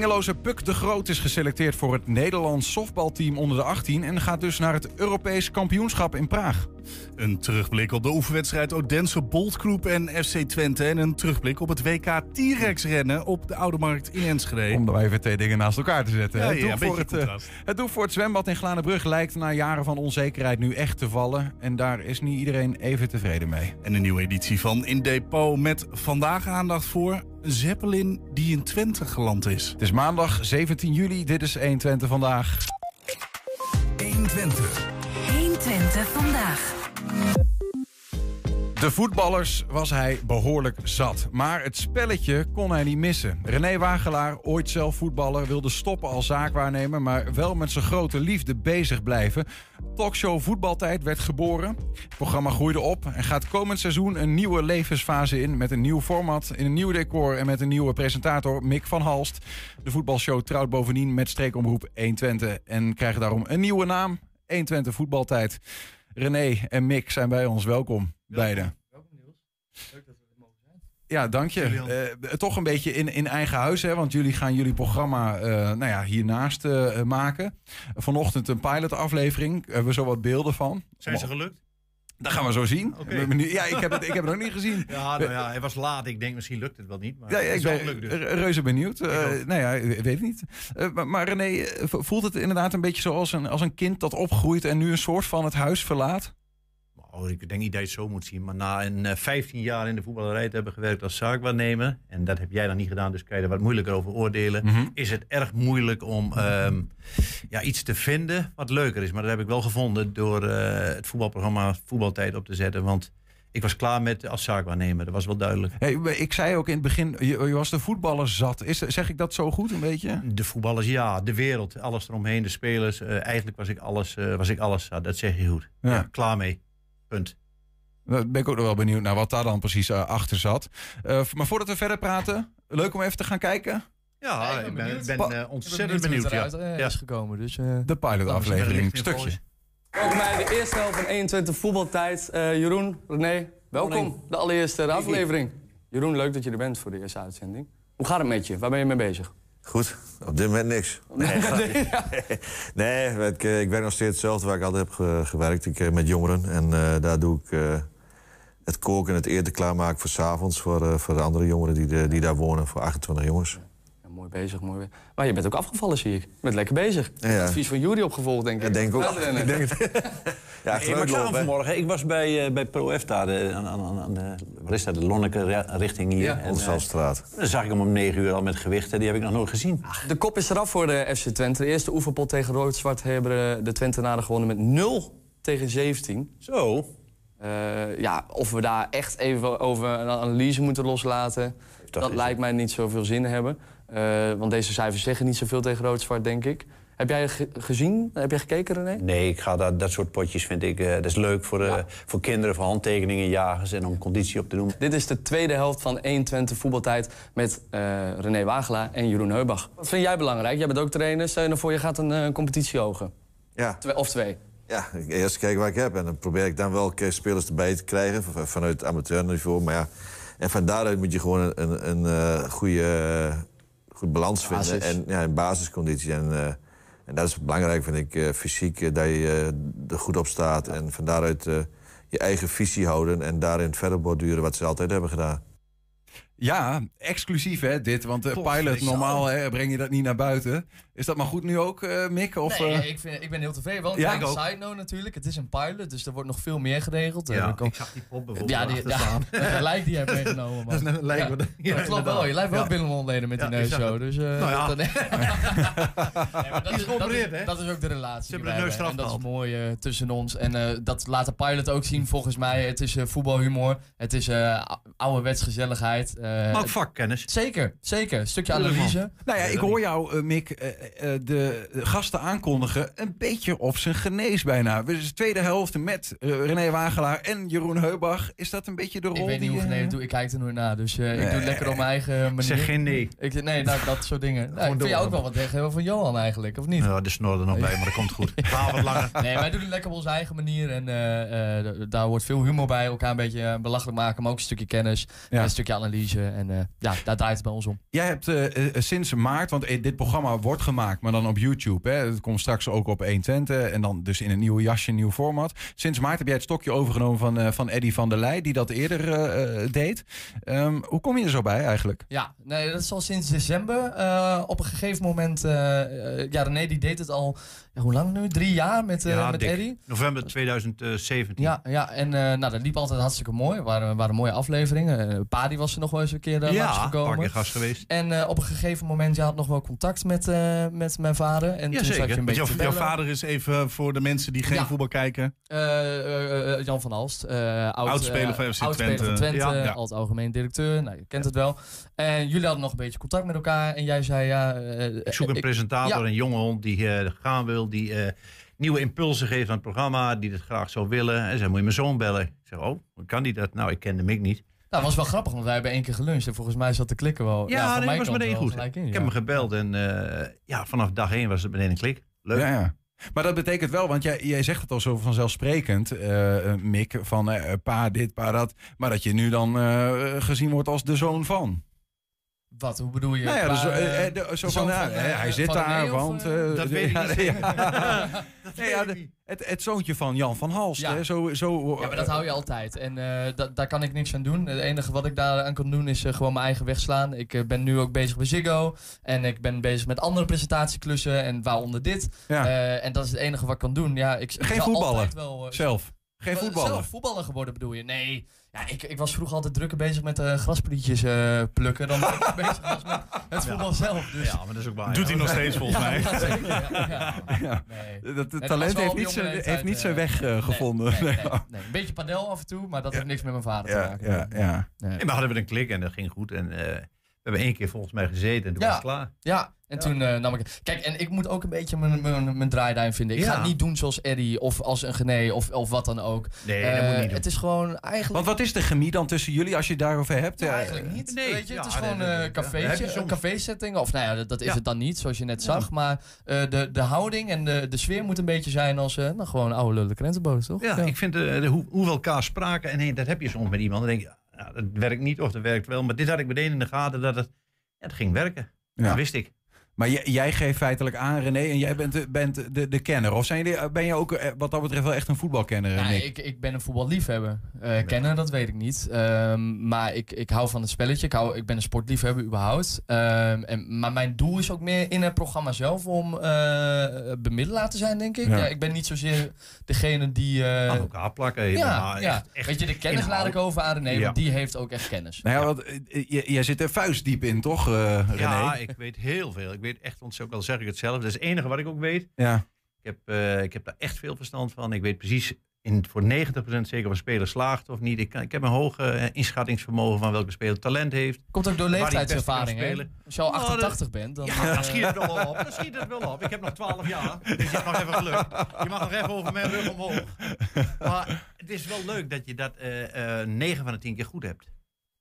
Hengeloze Puk de Groot is geselecteerd voor het Nederlands softbalteam onder de 18 en gaat dus naar het Europees kampioenschap in Praag. Een terugblik op de oefenwedstrijd Odense Boltgroep en FC Twente. En een terugblik op het WK T-Rex rennen op de Oude Markt in Enschede. Om er even twee dingen naast elkaar te zetten. Ja, het, ja, doel een voor het, eh, contrast. het doel voor het zwembad in Glanenbrug lijkt na jaren van onzekerheid nu echt te vallen. En daar is niet iedereen even tevreden mee. En een nieuwe editie van In Depot met vandaag aandacht voor Zeppelin die in Twente geland is. Het is maandag 17 juli, dit is 120 vandaag. 120. 120 vandaag. De voetballers was hij behoorlijk zat. Maar het spelletje kon hij niet missen. René Wagelaar, ooit zelf voetballer, wilde stoppen als zaakwaarnemer... maar wel met zijn grote liefde bezig blijven. Talkshow Voetbaltijd werd geboren. Het programma groeide op en gaat komend seizoen een nieuwe levensfase in... met een nieuw format, in een nieuw decor en met een nieuwe presentator, Mick van Halst. De voetbalshow trouwt bovendien met streekomroep 120... en krijgt daarom een nieuwe naam, 120 Voetbaltijd. René en Mick zijn bij ons. Welkom, beiden. Ja, dank je. Eh, toch een beetje in, in eigen huis, hè? Want jullie gaan jullie programma eh, nou ja, hiernaast eh, maken. Vanochtend een pilotaflevering. Hebben we zo wat beelden van. Zijn ze gelukt? Dat gaan we zo zien. Ja, ik heb, het, ik heb het nog niet gezien. Ja, nou ja, hij was laat. Ik denk misschien lukt het wel niet. Maar Ja, ik ben dus. re- reuze benieuwd. Eh, nou ja, ik weet het niet. Eh, maar, maar René, eh, voelt het inderdaad een beetje zoals een, als een kind dat opgroeit en nu een soort van het huis verlaat? Oh, ik denk niet dat je het zo moet zien. Maar na een eh, 15 jaar in de voetballerij te hebben gewerkt als zaakwaarnemer. En dat heb jij dan niet gedaan, dus kan je er wat moeilijker over oordelen. Mhm. Is het erg moeilijk om ehm, ja, iets te vinden wat leuker is. Maar dat heb ik wel gevonden door eh, het voetbalprogramma Voetbaltijd op te zetten. Want ik was klaar met als zaakwaarnemer. Dat was wel duidelijk. Hey, ik zei ook in het begin, je, je was de voetballer zat. Is, zeg ik dat zo goed een beetje? De voetballers, ja. De wereld, alles eromheen, de spelers. eh, eigenlijk was ik alles, eh, was ik alles zat. Dat zeg je goed. Ja. Ja, klaar mee. Punt. Daar ben ik ook nog wel benieuwd naar wat daar dan precies eh, achter zat. Eh, maar voordat we verder praten, leuk om even te gaan kijken. Ja, Ja, ik ben ik ben, eh, ben ontzettend benieuwd benieuwd. ja. eruit Ja. is gekomen. Dus, eh, De pilotaflevering, stukje. volgens. Welkom bij de eerste helft van 21 voetbaltijd. Eh, Jeroen, René, welkom. De allereerste aflevering. Jeroen, leuk dat je er bent voor de eerste uitzending. Hoe gaat het met je? Waar ben je mee bezig? Goed, op dit moment niks. Nee, nee ik, eh, ik werk nog steeds hetzelfde waar ik altijd heb ge- gewerkt. Ik, eh, met jongeren. En eh, daar doe ik het koken en het eten klaarmaken voor 's avonds voor, voor de andere jongeren die, de- die daar wonen, voor 28 jongens. Ja, bezig, mooi. Maar je bent ook afgevallen, zie ik. Je bent lekker bezig. Ja, ja. Advies van Jury opgevolgd, denk ik. Ik denk ook. Uitrennen. Ik denk het. ja, ik achteruitlopen, zag hem hè. vanmorgen. Ik was bij, eh, bij ProF daar, eh, aan, aan, aan de, waar is dat, de Lonneke ri- richting hier. Ja, En, eh, dan zag ik hem om 9 uur al met gewichten. Die heb ik nog nooit gezien. De kop is eraf voor de FC Twente. De eerste oefenpot tegen Rood-Zwart hebben de Twentenaren gewonnen met 0 tegen 17. Zo. Eh, ja, of we daar echt even over een analyse moeten loslaten... dat lijkt mij niet zoveel zin hebben. Eh, want deze cijfers zeggen niet zoveel tegen Rood-Zwart, denk ik. Heb jij ge- gezien? Heb jij gekeken, René? Nee, ik ga dat, dat soort potjes vind ik, eh, dat is leuk voor, eh, voor kinderen, voor handtekeningen, jagers en om conditie op te doen. Dit is de tweede helft van 120 voetbaltijd met eh, René Wagelaar en Jeroen Heubach. Wat vind jij belangrijk? Jij bent ook trainer. Stel je nou voor, je gaat een eh, competitie ogen. Ja, Twee, of twee. ja, eerst kijken wat ik heb. En dan probeer ik dan wel spelers erbij te krijgen vanuit het amateurniveau. Maar ja, en van daaruit moet je gewoon een, een, een eh, goede goed balans vinden. Basis. En ja, een basisconditie. En, eh, en dat is belangrijk, vind ik, eh, fysiek, eh, dat je er goed op staat. En van daaruit eh, je eigen visie houden en daarin verder borduren wat ze altijd hebben gedaan. Ja, exclusief hè, dit. Want de pilot, normaal hè, breng je dat niet naar buiten. Is dat maar goed nu ook, eh, Mick? Of, nee, eh, ik, vind, ik ben heel tevreden. Wel een Ja, kleine ik ook. side note natuurlijk. Het is een pilot, dus er wordt nog veel meer geregeld. Eh, Ja, ik zag die pop bijvoorbeeld ja, die, ja, lijk die je hebt meegenomen. Man. Dat is ja. wat- Ja, ja, dat klopt wel. Je lijkt wel Ja. binnenontleden met die Ja, neus zo. Dus, eh, Nou ja. dat, nee, maar dat, is dat, is, hè? dat is ook de relatie Ze hebben de neus. En dat is mooi eh, tussen ons. En eh, dat laat de pilot ook zien volgens mij. Het is eh, voetbalhumor. Het is eh ouderwets gezelligheid. Maar ook vakkennis. Zeker, zeker. Een stukje analyse. Nou ja, ik hoor jou, eh, Mick, de gasten aankondigen een beetje op zijn genees bijna. Dus de tweede helft met eh, René Wagelaar en Jeroen Heubach. Is dat een beetje de rol Ik weet niet die, hoe eh, doe. Ik kijk er nooit naar. Dus eh, ik doe het lekker op mijn eigen manier. Zeg geen nee. Ik, nee, nou, dat soort dingen. Nou, ik vind jou ook wel wat tegen van Johan eigenlijk, of niet? Ja, de snor er nog bij, maar dat komt goed. Verhaal wat langer. Nee, wij doen het lekker op onze eigen manier. En eh, eh, d- daar wordt veel humor bij. Elkaar een beetje eh, belachelijk maken, maar ook een stukje kennis. Ja. En een stukje analyse. En eh, ja, daar draait het bij ons om. Jij hebt eh, eh, sinds maart, want eh, dit programma wordt gemaakt, maar dan op YouTube. Hè? Het komt straks ook op 120 en dan dus in een nieuw jasje, een nieuw format. Sinds maart heb jij het stokje overgenomen van, eh, van Eddy van der Leij, die dat eerder eh, eh, deed. Ehm, hoe kom je er zo bij eigenlijk? Ja, nee, dat is al sinds december. Eh, op een gegeven moment, ja, René die deed het al, ja, hoe lang nu? Drie jaar met, Ja, met. Eddy. November 2017. Ja, ja en eh, nou, dat liep altijd hartstikke mooi. Het waren, waren mooie afleveringen. Uh, Padi was er nog wel eens een keer uh, ja, langsgekomen. een paar keer gast geweest. En uh, op een gegeven moment, je had nog wel contact met, uh, met mijn vader. En Ja, toen zat zeker. je een beetje Jouw, te jouw vader is even voor de mensen die geen Ja. voetbal kijken. Eh, eh, Jan van Alst. eh oud, Oudspeler eh, van FC oudspeler Twente. van Twente. Ja, ja. Als algemeen directeur. Nou, je kent het wel. En jullie hadden nog een beetje contact met elkaar. En jij zei ja... eh, Ik zoek een ik- presentator, ja. een jonge hond die eh, gaan wil, die eh, nieuwe impulsen geeft aan het programma, die het graag zou willen. En zei, moet je mijn zoon bellen? Ik zeg, oh, kan die dat? Nou, ik kende Mick niet. Nou, was wel grappig, want wij hebben één keer geluncht. En volgens mij zat de klikken wel. Ja, van nee, mijn was meteen wel goed. gelijk in, Ik ja. heb hem gebeld en eh, ja, vanaf dag één was het meteen een klik. Leuk. Ja, ja. Maar dat betekent wel, want jij, jij zegt het al zo vanzelfsprekend, eh, eh, Mick, van eh, pa dit, pa dat. Maar dat je nu dan eh, gezien wordt als de zoon van. Wat, hoe bedoel je? nou ja, dus, eh, eh, eh, zo van, ja, hij zit daar, want... Dat weet ik niet ja. Ja, ik het, het zoontje van Jan van Halst. Ja. Hè? Zo, zo, Ja, maar dat hou je altijd. En da- daar kan ik niks aan doen. Het enige wat ik daar aan kan doen is gewoon mijn eigen weg slaan. Ik ben nu ook bezig bij Ziggo. En ik ben bezig met andere presentatieklussen. En waaronder dit. Ja. En dat is het enige wat ik kan doen. Ja, ik, ik Geen zal voetballen. Wel, Zelf. Geen voetballer. Zelf voetballer geworden bedoel je? Nee. Ja, ik, ik was vroeger altijd drukker bezig met eh grasprietjes eh, plukken. Dan dat ik bezig was met het voetbal zelf. Dus. Ja, maar dat is ook waar. Doet ja. hij nog steeds volgens Ja, mij. ja, zeker. Ja, ja. Ja. Nee. Dat, het talent heeft niet, leeftijd, heeft niet zijn weg eh, Nee, gevonden. Nee, nee, Nee. nee. Een beetje padel af en toe, maar dat heeft niks met mijn vader te Ja, maken. ja, ja. Nee. Nee, maar hadden we een klik en dat ging goed. En eh, hebben één keer volgens mij gezeten en toen Ja. was het klaar. Ja, en toen eh, nam ik... Kijk, en ik moet ook een beetje mijn, mijn, mijn draaiduim vinden. Ik ga Ja. het niet doen zoals Eddie of als een Gené of, of wat dan ook. Nee, Eh, dat moet niet doen. Het is gewoon eigenlijk... Want wat is de chemie dan tussen jullie als je het daarover hebt? Ja, eigenlijk niet. nee, weet je, het ja, is gewoon een. Heb cafeetje, café-setting. Of nou ja, dat, dat is Ja. het dan niet, zoals je net zag. Maar eh, de, de houding en de, de sfeer moet een beetje zijn als eh, nou, gewoon oude lullen krentenboos, toch? Ja, ik vind eh, de, hoe, hoe we elkaar spraken. En nee, dat heb je soms met iemand. Dan denk je, ja, dat werkt niet of dat werkt wel. Maar dit had ik meteen in de gaten dat het, ja, het ging werken. Ja. Dat wist ik. Maar jij, jij geeft feitelijk aan, René, en jij bent, de, bent de, de kenner. Of zijn jullie, ben je ook eh, wat dat betreft wel echt een voetbalkenner, Nee, Nick? ik, ik ben een voetballiefhebber. Eh kennen, dat weet ik niet. Ehm, maar ik, ik hou van het spelletje. Ik, hou, ik ben een sportliefhebber überhaupt. Ehm, en, maar mijn doel is ook meer in het programma zelf om eh bemiddelaar te zijn, denk ik. Ja. Ja. ik ben niet zozeer degene die... eh, Aan elkaar plakken. ja, maar ja. echt- echt weet je, de kennis inhoud. laat ik over aan René, Ja. want die heeft ook echt kennis. Nou ja, want eh, jij zit er vuistdiep in, toch, eh, René? Ja, ik weet heel veel. Ik weet echt ontzettend, al zeg ik het zelf. Dat is het enige wat ik ook weet. Ja. Ik heb, eh, ik heb daar echt veel verstand van. Ik weet precies in, voor 90% zeker of een speler slaagt of niet. Ik, kan, ik heb een hoog eh, inschattingsvermogen van welke speler talent heeft. Komt ook door leeftijdservaring, hè? Als je al Nou, 88 bent, dan... Ja, eh, dan schiet het wel op. Dan schiet het wel op. Ik heb nog 12 jaar. Dus je hebt nog even geluk. Je mag nog even over mijn rug omhoog. Maar het is wel leuk dat je dat eh 9 van de 10 keer goed hebt.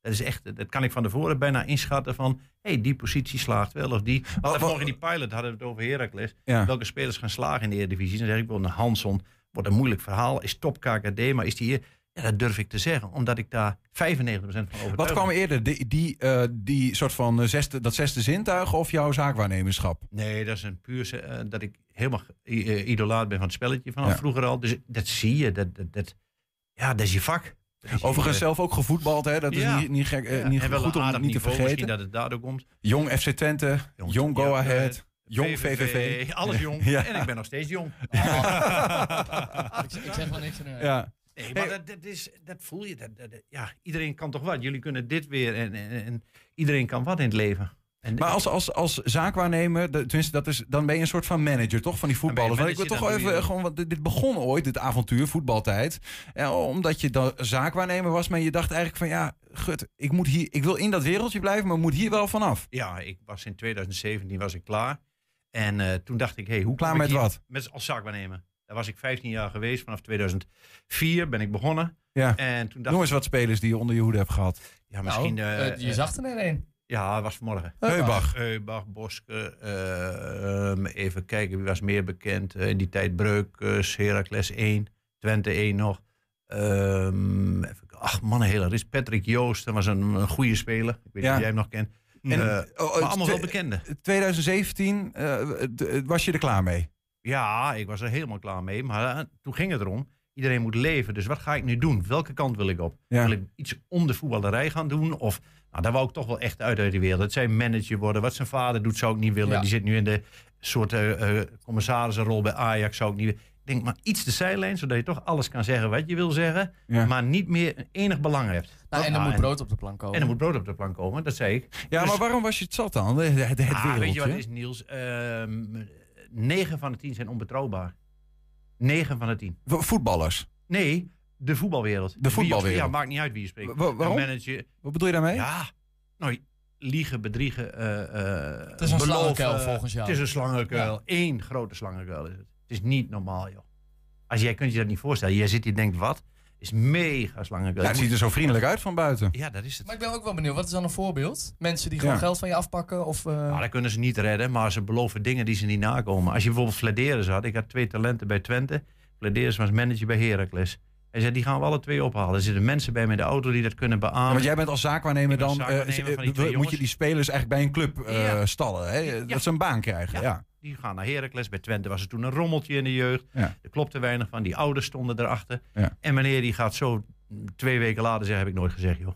Dat is echt, dat kan ik van tevoren bijna inschatten van, hé, hey, die positie slaagt wel of die. Want morgen in die pilot hadden we het over Heracles. Ja. Welke spelers gaan slagen in de Eredivisie? Dan zeg ik wel, een Hanson wordt een moeilijk verhaal. Is top KKD, maar is die hier? Ja, dat durf ik te zeggen, omdat ik daar 95% van overtuigd Wat kwam eerder, die, die, eh, die soort van eh, zesde, dat zesde zintuig of jouw zaakwaarnemerschap? Nee, dat is een puur eh, dat ik helemaal idolaat ben van het spelletje vanaf Ja. vroeger al. Dus dat zie je. Dat, dat, dat, ja, dat is je vak. Overigens eh, zelf ook gevoetbald, hè? Dat is Ja. niet, niet, gek, eh, ja, niet en wel goed om niet te vergeten. Misschien dat het daardoor komt. Jong FC Twente, Jong- Jong Go ja, Ahead, eh, Jong VVV. Alles jong. Ja. En ik ben nog steeds jong. ik, ik zeg wel niks. eh. Ja. Nee, maar Hey. dat, dat, is, dat voel je. Dat, dat- dat- ja, iedereen kan toch wat. Jullie kunnen dit weer. En, en, en iedereen kan wat in het leven. En Maar als, als, als zaakwaarnemer, tenminste, dat is, dan ben je een soort van manager, toch? Van die voetballers. Want ik wil toch even, gewoon, want dit begon ooit, dit avontuur, voetbaltijd. Ja, omdat je dan zaakwaarnemer was, maar je dacht eigenlijk van, ja, gut, ik, moet hier, ik wil in dat wereldje blijven, maar moet hier wel vanaf. Ja, ik was in 2017 was ik klaar. En eh, toen dacht ik, hey, hoe Klaar kom ik met hier- wat? Met als zaakwaarnemer. Daar was ik 15 jaar geweest. Vanaf 2004 ben ik begonnen. Ja. En toen dacht Noem eens wat spelers die je onder je hoede hebt gehad. ja, misschien... Nou, eh, eh, je eh, zag er net een. Ja, het was vanmorgen. Heubach. Heubach, Boske, eh, ehm, even kijken wie was meer bekend. Eh, in die tijd Breukers, Heracles 1, Twente 1 nog. Ehm, even, ach man, hele ris. Patrick Joost, dat was een, een goede speler. Ik weet niet Ja. of jij hem nog kent. En, En, oh, oh, maar allemaal wel bekende. 2017 eh, d- was je er klaar mee? Ja, ik was er helemaal klaar mee. Maar eh, toen ging het erom, iedereen moet leven. Dus wat ga ik nu doen? Welke kant wil ik op? Ja. Wil ik iets om de voetballerij gaan doen? Of, nou, daar wou ik toch wel echt uit uit de wereld. Het zijn manager worden. Wat zijn vader doet, zou ik niet willen. Ja. Die zit nu in de soort eh, commissarissenrol bij Ajax, zou ik niet willen. Ik denk, maar iets de zijlijn, zodat je toch alles kan zeggen wat je wil zeggen. Ja. Maar niet meer enig belang hebt. Nou, en er Nou, moet brood op de plank komen. En er moet brood op de plank komen, dat zei ik. Ja, Dus- maar waarom was je het zat dan? Het, het, het Ah, weet je wat is, Niels? Ehm 9 van de 10 zijn onbetrouwbaar. 9 van de 10. Vo- Voetballers. Nee, de voetbalwereld. De voetbalwereld. Ja, maakt niet uit wie je spreekt. Wa- waarom? Manager. Wat bedoel je daarmee? Ja, nou, liegen, bedriegen. eh eh Het is een beloven, slangenkuil volgens jou. Het is een slangenkuil. Eén grote slangenkuil is het. Het is niet normaal, joh. Als jij kunt je dat niet voorstellen. Jij zit hier en denkt, wat? is mega slangenkuil. Ja, het ziet er zo vriendelijk uit van buiten. Ja, dat is het. Maar ik ben ook wel benieuwd, wat is dan een voorbeeld? Mensen die gewoon Ja. geld van je afpakken? Of, eh, Nou, dat kunnen ze niet redden, maar ze beloven dingen die ze niet nakomen. Als je bijvoorbeeld Flederis had, ik had twee talenten bij Twente. Flederis was manager bij Heracles. Hij zei, die gaan we alle twee ophalen. Er zitten mensen bij me in de auto die dat kunnen Ja, beamen. want jij bent als zaakwaarnemer ben dan. zaakwaarnemer eh, eh, moet je die spelers eigenlijk bij een club eh, Ja. stallen. Hè? Dat ze een baan krijgen. Ja. Die gaan naar Heracles. Bij Twente was er toen een rommeltje in de jeugd. Er klopte weinig van. Die ouders stonden erachter. En meneer die gaat zo twee weken later zeggen, heb ik nooit gezegd, joh.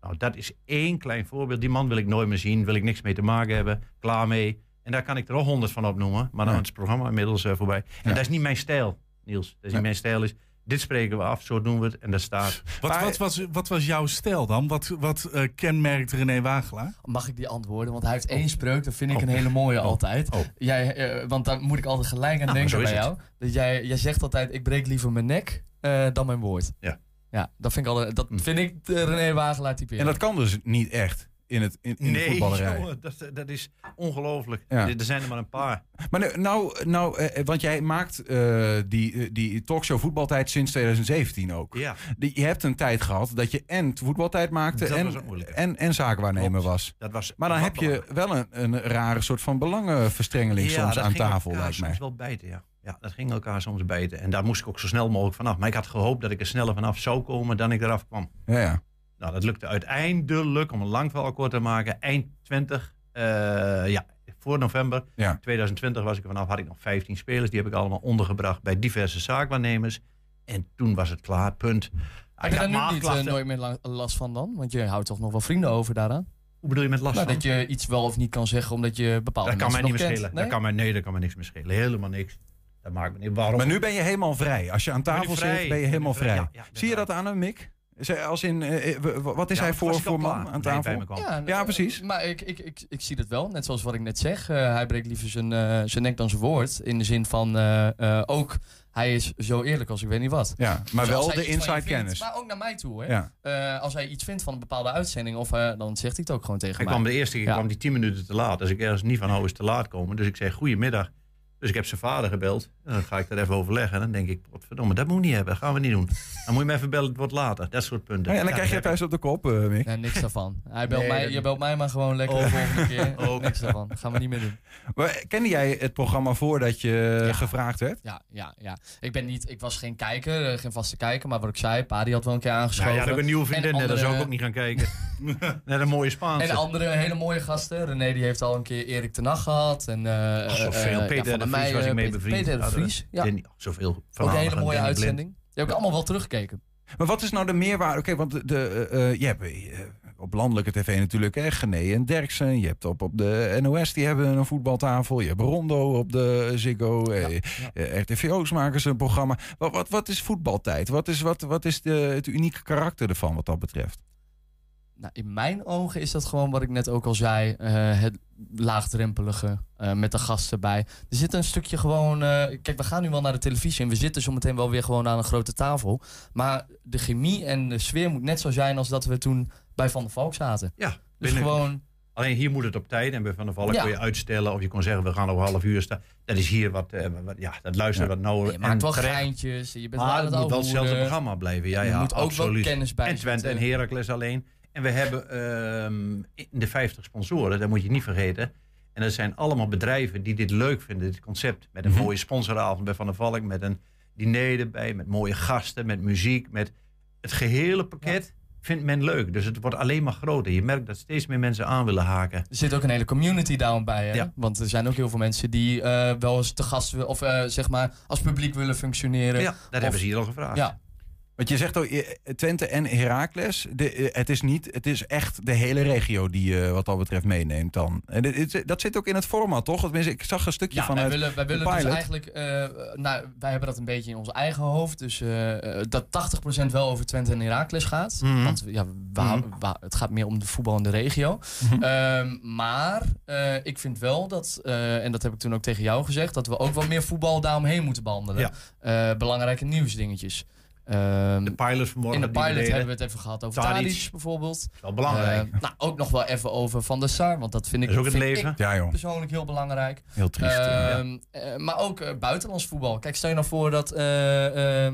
Nou, dat is één klein voorbeeld. Die man wil ik nooit meer zien. Wil ik niks mee te maken hebben. Klaar mee. En daar kan ik er nog honderd van opnoemen. Maar dan is het programma inmiddels voorbij. En dat is niet mijn stijl, Niels. Dat is niet mijn stijl. Is, dit spreken we af, zo doen we het. En dat staat. Wat, Maar- wat, was, wat was jouw stijl dan? Wat, wat eh, kenmerkt René Wagelaar? Mag ik die antwoorden? Want hij heeft één spreuk, dat vind ik een hele mooie altijd. Oh. Jij, eh, want daar moet ik altijd gelijk aan Nou, denken bij jou. Dat jij, jij zegt altijd, ik breek liever mijn nek eh, dan mijn woord. Ja. Ja, dat vind ik, altijd, dat vind ik de René Wagelaar typeren. En dat kan dus niet echt in, het, in, in de voetballerij. jongen, dat, dat is ongelooflijk. Ja. Er zijn er maar een paar. Maar nu, nou, nou eh, want jij maakt eh, die, eh, die talkshow voetbaltijd sinds 2017 ook. Ja. Die- Je hebt een tijd gehad dat je en voetbaltijd maakte Dat en, en, en was. Dat was Maar dan heb je wel een, een rare soort van belangenverstrengeling soms aan tafel, lijkt mij. soms wel bijten, ja. Ja, dat ging elkaar soms bijten. En daar moest ik ook zo snel mogelijk vanaf. Maar ik had gehoopt dat ik er sneller vanaf zou komen dan ik eraf kwam. Ja, ja. Nou, dat lukte uiteindelijk, om een lang verhaal kort te maken, eind 20. eh, ja, voor november Ja. 2020 was ik er vanaf, had ik nog 15 spelers. Die heb ik allemaal ondergebracht bij diverse zaakwaarnemers. En toen was het klaar, punt. Heb je Ik daar nu niet eh, nooit meer la- last van dan? Want je houdt toch nog wel vrienden over daaraan? Hoe bedoel je met last Nou, van? dat je iets wel of niet kan zeggen omdat je bepaalde Dat kan mij niet meer schelen. Nee? Dat kan mij, nee, dat kan mij niks meer schelen. Helemaal niks. Dat maakt me niet. Waarom? Maar nu ben je helemaal vrij. Als je aan tafel zit, ben je helemaal vrij? Ja, ja, Zie je dat aan hem, Mick? Als in, eh, eh, wat is Ja, hij voor, voor man aan tafel? Ja, Ja, eh, precies. Maar ik, ik, ik, ik zie dat wel, net zoals wat ik net zeg. Eh, hij breekt liever zijn, eh, zijn nek dan zijn woord. In de zin van eh, eh, ook, hij is zo eerlijk als ik weet niet wat. Ja, maar Dus wel de inside vindt, kennis. Maar ook naar mij toe. Hè. Ja. Eh, als hij iets vindt van een bepaalde uitzending, of, eh, dan zegt hij het ook gewoon tegen Hij mij. kwam de eerste keer Ja. kwam die 10 minuten te laat. Als ik ergens niet van hou is te laat komen. Dus ik zei goedemiddag. Dus ik heb zijn vader gebeld. En dan ga ik daar even overleggen. En dan denk ik, verdomme, dat moet ik niet hebben. Dat gaan we niet doen. Dan moet je me even bellen, het wordt later. Dat soort punten. Oh ja, en dan Ja, krijg je thuis op de kop, eh, Mick. Nee, niks daarvan. Hij belt Nee, mij, dat- je belt mij maar gewoon lekker Oh. de volgende keer. Ook. Niks daarvan. gaan we niet meer doen. Maar kende jij het programma voordat je Ja. gevraagd werd? Ja, ja, ja. Ik, ben niet, ik was geen kijker, eh, geen vaste kijker. Maar wat ik zei, Pa die had wel een keer Ja, aangeschoven. ja, dat heb ik een nieuwe vriendin. En net, Daar zou ik andere- ook niet gaan kijken. Net een mooie Spaanse. En andere hele mooie gasten. René die heeft al een keer Erik ten Hag gehad. En, eh Oh, zoveel. eh, ja, Peter Van Vries was Meijen, ik mee Peter- bevriend. Peter de Ja, Vries, ja. Danny- zoveel Ook een hele mooie Danny Blind. uitzending. Die heb ik allemaal wel teruggekeken. Maar wat is nou de meerwaarde? Oké, want de, de, eh, eh, je hebt eh, op landelijke tv natuurlijk hè, Gené en Derksen. Je hebt op, op de NOS, die hebben een voetbaltafel. Je hebt Rondo op de Ziggo. eh, eh, RTVO's maken ze een programma. Wat, wat, wat is voetbaltijd? Wat is, wat, wat is de, het unieke karakter ervan wat dat betreft? Nou, in mijn ogen is dat gewoon wat ik net ook al zei. eh, het laagdrempelige eh, met de gasten erbij. Er zit een stukje gewoon... eh, kijk, we gaan nu wel naar de televisie en we zitten zometeen wel weer gewoon aan een grote tafel. Maar de chemie en de sfeer moet net zo zijn als dat we toen bij Van der Valk zaten. Ja, Dus gewoon... Alleen hier moet het op tijd. En bij Van der Valk Ja. kon je uitstellen. Of je kon zeggen, we gaan over half uur staan. Dat is hier wat, eh, wat ja, dat luisteren wat nauwer. Je maakt wel geintjes. Je bent Maar het moet wel het hetzelfde programma blijven. Ja, Je ja, moet ook wel kennis bij En Twente en. Heracles alleen. En we hebben ehm, in de 50 sponsoren, dat moet je niet vergeten. En dat zijn allemaal bedrijven die dit leuk vinden, dit concept. Met een Mhm. mooie sponsoravond bij Van der Valk, met een diner erbij, met mooie gasten, met muziek, met het gehele pakket. Vindt men leuk. Dus het wordt alleen maar groter. Je merkt dat steeds meer mensen aan willen haken. Er zit ook een hele community daarom bij. Hè? Ja. Want er zijn ook heel veel mensen die eh, wel eens te gast willen, of eh, zeg maar als publiek willen functioneren. Ja, dat hebben ze hier al gevraagd. Ja. Want je zegt ook eh, Twente en Heracles. De, eh, het is niet, het is echt de hele regio die je wat dat betreft meeneemt dan. En dit- dit- dat zit ook in het format, toch? Tenminste, ik zag een stukje Ja, van wij het willen, wij willen dus eigenlijk, eh, nou, wij hebben dat een beetje in ons eigen hoofd. Dus eh, eh, dat 80% wel over Twente en Heracles gaat. Mhm. Want ja, we- het gaat meer om de voetbal in de regio. Mhm. Ehm, maar eh, ik vind wel dat, eh, en dat heb ik toen ook tegen jou gezegd, dat we ook wel meer voetbal daaromheen moeten behandelen. Ja. Eh, belangrijke nieuwsdingetjes. Ehm, De pilot vanmorgen. in de pilot hebben we het even gehad over Tadic. Tadic bijvoorbeeld. wel belangrijk. Eh, nou, ook nog wel even over Van der Sar, want dat vind ik, dat ook het vind leven. ik Ja, joh. persoonlijk heel belangrijk. Heel triest. ja. Ehm, eh, maar ook eh, buitenlands voetbal. Kijk, stel je nou voor dat ehm, eh,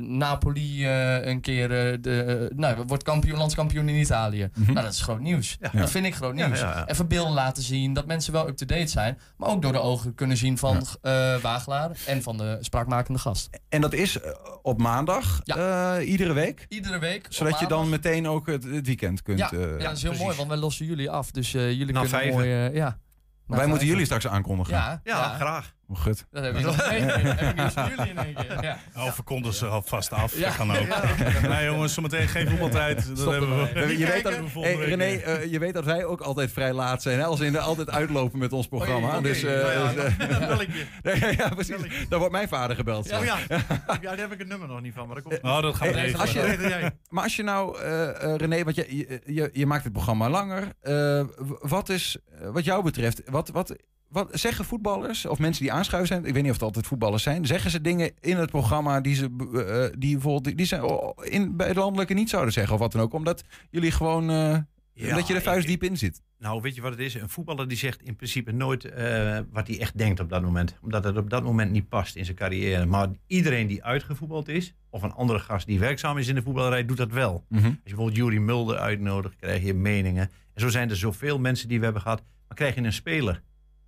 Napoli eh, een keer eh, de, eh, nou, wordt kampioen, landskampioen in Italië. Mhm. Nou, dat is groot nieuws. Ja. Dat vind ik groot nieuws. ja, ja. Even beelden laten zien, dat mensen wel up-to-date zijn. Maar ook door de ogen kunnen zien van eh Wagelaar en van de spraakmakende gast. En dat is eh, op maandag, eh, iedere week. Iedere week. Zodat je dan meteen ook het, het weekend kunt. Ja, eh, ja, dat is heel precies. mooi, want wij lossen jullie af. Dus eh, jullie kunnen vijven. mooi... eh, ja. Wij moeten jullie straks aankondigen. Ja, Ja, ja. graag. Oh, gut. Dat heb ik nog voor jullie in één keer. Ja. Oh, ze alvast af. Ja. Dat kan ook. Nee jongens, zometeen geen voetbaltijd. Dat Stop hebben we. Je, weet dat, hey, week René, eh, je weet dat wij ook altijd vrij laat zijn. Hè? Als in de, altijd uitlopen met ons programma. Oké, dus, eh, nou ja, dus, eh, dat wil ik weer. nee, ja, precies. Dan wordt mijn vader gebeld. Oh ja. ja, daar heb ik het nummer nog niet van. Maar dat komt Oh, dat gaan we Hey, als je-. Maar als je nou, René, want je, je, je, je maakt het programma langer. Eh, wat is, wat jou betreft, wat, wat, wat zeggen voetballers of mensen die aanschuiven zijn, ik weet niet of het altijd voetballers zijn, zeggen ze dingen in het programma die ze eh, die bijvoorbeeld die ze in, bij het landelijke niet zouden zeggen of wat dan ook, omdat jullie gewoon, Ja, dat je er vuist diep in zit. Nou, weet je wat het is? Een voetballer die zegt in principe nooit eh, wat hij echt denkt op dat moment. Omdat het op dat moment niet past in zijn carrière. Maar iedereen die uitgevoetbald is, of een andere gast die werkzaam is in de voetballerij, doet dat wel. Mhm. Als je bijvoorbeeld Jurie Mulder uitnodigt, krijg je meningen. En zo zijn er zoveel mensen die we hebben gehad. Maar krijg je een speler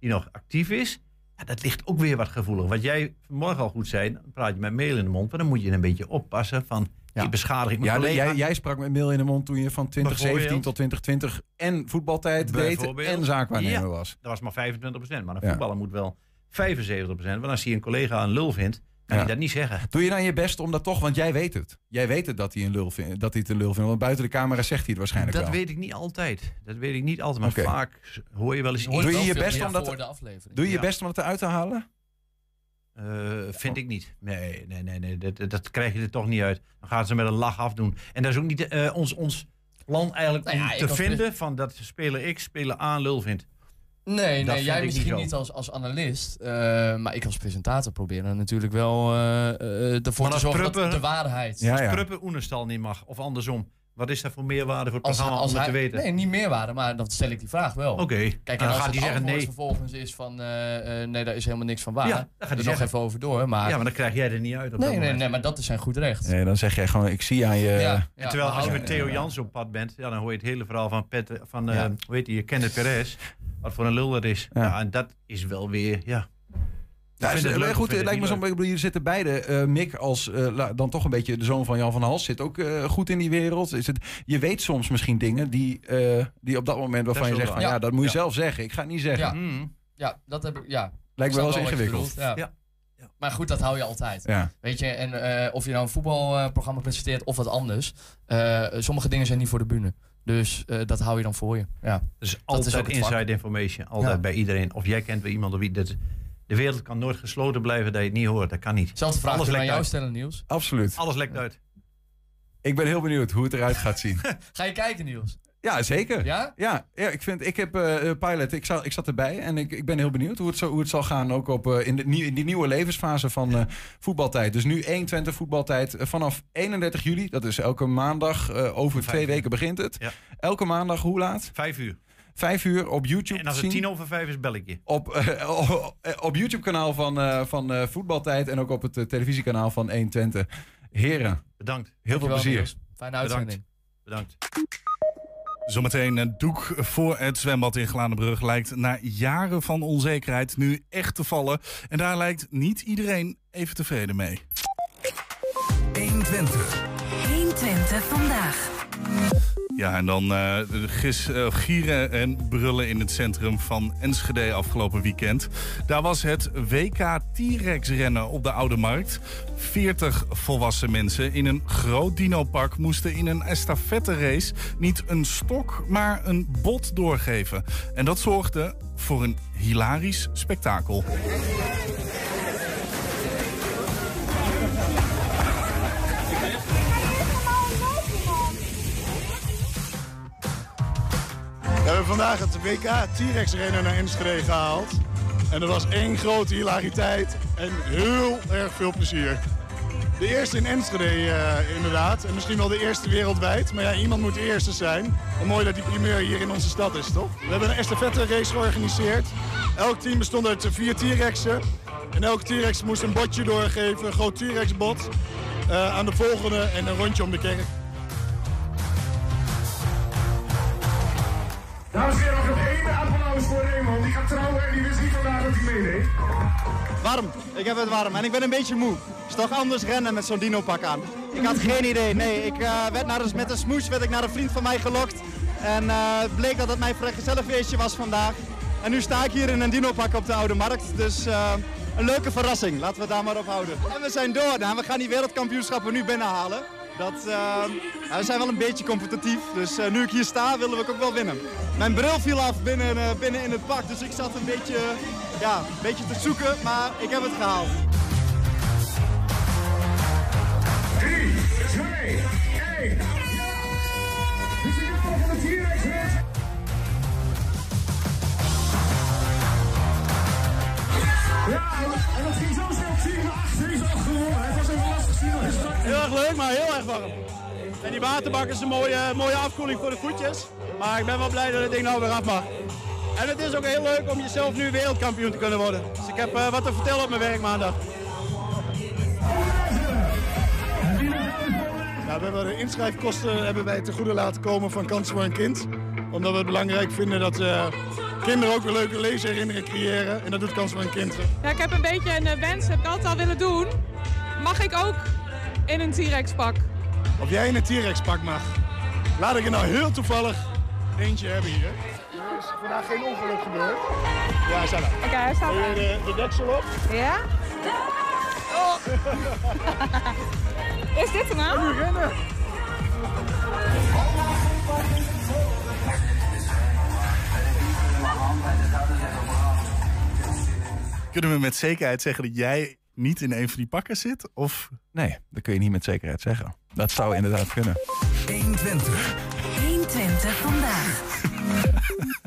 die nog actief is, ja, dat ligt ook weer wat gevoelig. Wat jij vanmorgen al goed zei, dan praat je met mail in de mond. Maar dan moet je een beetje oppassen van, Ja. die beschadig ik mijn Ja, collega. jij, jij sprak met mail in de mond toen je van 2017 Bijvoorbeeld. tot 2020 en voetbaltijd deed en zaakwaarnemer Ja. was. Dat was maar 25%. Maar een voetballer moet wel 75%. Want als hij een collega een lul vindt, kan Ja. hij dat niet zeggen. Doe je dan je best om dat toch, want jij weet het. Jij weet het dat hij een lul vindt, dat hij het een lul vindt. Want buiten de camera zegt hij het waarschijnlijk Dat wel. weet ik niet altijd. Dat weet ik niet altijd. Maar vaak hoor je wel eens Je hoort Doe je je best meer om dat- voor de aflevering. Doe je je Ja. best om het eruit te halen? Eh, vind ik niet. Nee, nee, nee, nee dat, dat- dat krijg je er toch niet uit. Dan gaan ze met een lach afdoen. En dat is ook niet eh, ons, ons plan eigenlijk Nou ja, om te vinden van dat speler X speler A een lul vindt. Nee, Dat nee jij niet misschien niet, als, als analist. eh, maar ik als presentator probeer dan natuurlijk wel eh, eh, ervoor te zorgen dat de waarheid... Ja, Als ja. Pruppen Oenestal niet mag, of andersom. Wat is dat voor meerwaarde voor het Als, programma als om hij, te weten? Nee, niet meerwaarde, maar dan stel ik die vraag wel. Oké, Kijk, en en dan als gaat hij zeggen nee. vervolgens is van... eh, eh, nee, daar is helemaal niks van waar. Ja, dan gaat er hij nog zeggen. even over door, maar... Ja, maar dan krijg jij er niet uit op dat nee, nee, nee, maar dat is zijn goed recht. Nee, dan zeg jij gewoon, ik zie aan je... Ja, ja, En terwijl als je met Theo ja. Jans op pad bent, ja, dan hoor je het hele verhaal van, Pet, van eh, hoe heet die, Kenneth Perez. Wat voor een lul dat is. Ja. Ja. en dat is wel weer, ja. Ja, het leuk, goed, het lijkt me het zo. niet Ik bedoel, Hier zitten beide. eh, Mick als eh, dan toch een beetje de zoon van Jan van Hals zit ook eh, goed in die wereld. Is het, je weet soms misschien dingen die, eh, die op dat moment waarvan Dat je zegt van ja, dat moet je Ja. zelf zeggen. Ik ga het niet zeggen. Ja. Mm. Ja, dat heb ik... Ja, Lijkt me wel eens ingewikkeld. Ja. Ja. Ja. Maar goed, dat hou je altijd. Ja. Weet je, en eh, of je nou een voetbalprogramma presenteert of wat anders. eh, sommige dingen zijn niet voor de bühne. Dus eh, dat hou je dan voor je. Ja. Dus is altijd ook het vak. inside information. Altijd Ja. bij iedereen. Of jij kent weer iemand of wie. Dat, de wereld kan nooit gesloten blijven dat je het niet hoort. Dat kan niet. Zelfde vraag Alles aan jou uit. stellen, Niels. Absoluut. Alles lekt uit. Ik ben heel benieuwd hoe het eruit gaat zien. Ga je kijken, Niels? Ja, zeker. Ja? Ja, ja ik, vind, ik heb eh, eh, Pilot, ik, zat, ik zat erbij en ik, ik ben heel benieuwd hoe het, zo, hoe het zal gaan. Ook op, eh, in, de, nieuw- in die nieuwe levensfase van eh, voetbaltijd. Dus nu 21 voetbaltijd vanaf 31 juli. Dat is elke maandag, eh, over Vijf twee uur. weken begint het. Ja. Elke maandag, hoe laat? Vijf uur. Vijf uur op YouTube En als het zien. tien over vijf is, bel ik je. Op, op YouTube-kanaal van, eh, van eh, Voetbaltijd en ook op het televisiekanaal van 120. Heren, Bedankt. heel veel plezier. Fijne uitzending. Bedankt. Zometeen een doek voor het zwembad in Glanenbrug lijkt na jaren van onzekerheid nu echt te vallen. En daar lijkt niet iedereen even tevreden mee. 120. 120 vandaag. Ja, en dan uh, gis, uh, gieren en brullen in het centrum van Enschede afgelopen weekend. Daar was het WK T-Rex rennen op de Oude Markt. 40 volwassen mensen in een groot dinopark moesten in een estafette race niet een stok, maar een bot doorgeven. En dat zorgde voor een hilarisch spektakel. We hebben vandaag het WK T-Rex rennen naar Enschede gehaald. En er was één grote hilariteit en heel erg veel plezier. De eerste in Enschede uh, inderdaad. En misschien wel de eerste wereldwijd. Maar ja, iemand moet de eerste zijn. En mooi dat die primeur hier in onze stad is, toch? We hebben een estafette race georganiseerd. Elk team bestond uit vier T-Rexen. En elke T-Rex moest een botje doorgeven, een groot T-Rex bot. Uh, aan de volgende en een rondje om de kerk. Dames en heren, nog één applaus voor Raymond. Die gaat trouwen en die wist niet vandaag dat hij meeneemt. Warm, ik heb het warm en ik ben een beetje moe. Het is toch anders rennen met zo'n dino-pak aan. Ik had geen idee, nee. Ik uh, werd naar met een smoes werd ik naar een vriend van mij gelokt. En het bleek dat het mijn gezellig feestje was vandaag. En nu sta ik hier in een dino-pak op de Oude Markt. Dus uh, een leuke verrassing, laten we daar maar op houden. En we zijn door, nou, we gaan die wereldkampioenschappen nu binnenhalen. Dat, uh, we zijn wel een beetje competitief, dus uh, nu ik hier sta willen we ook wel winnen. Mijn bril viel af binnen, uh, binnen in het pak, dus ik zat een beetje, ja, beetje te zoeken, maar ik heb het gehaald. 3, 2, 1. De finale van de T-Rex Ja, en dat ging Heel erg leuk, maar heel erg warm. En die waterbak is een mooie, mooie afkoeling voor de voetjes. Maar ik ben wel blij dat het ding nou weer af mag. En het is ook heel leuk om jezelf nu wereldkampioen te kunnen worden. Dus ik heb uh, wat te vertellen op mijn werk maandag. Nou, we hebben de inschrijfkosten hebben wij te goede laten komen van Kans voor een Kind. Omdat we het belangrijk vinden dat uh, kinderen ook een leuke leesherinneringen creëren. En dat doet Kans voor een Kind. Ja, ik heb een beetje een wens, heb ik altijd al willen doen. Mag ik ook in een T-Rex pak? Of jij in een T-Rex pak mag. Laat ik er nou heel toevallig eentje hebben hier. Er is vandaag geen ongeluk gebeurd. Ja, hij staat er. Oké, okay, hij staat er. De, de deksel op. Ja? Oh. is dit er nou? Nu rennen. Kunnen we met zekerheid zeggen dat jij niet in een van die pakken zit? Of? Nee, dat kun je niet met zekerheid zeggen. Dat zou inderdaad kunnen. 120. 120 vandaag.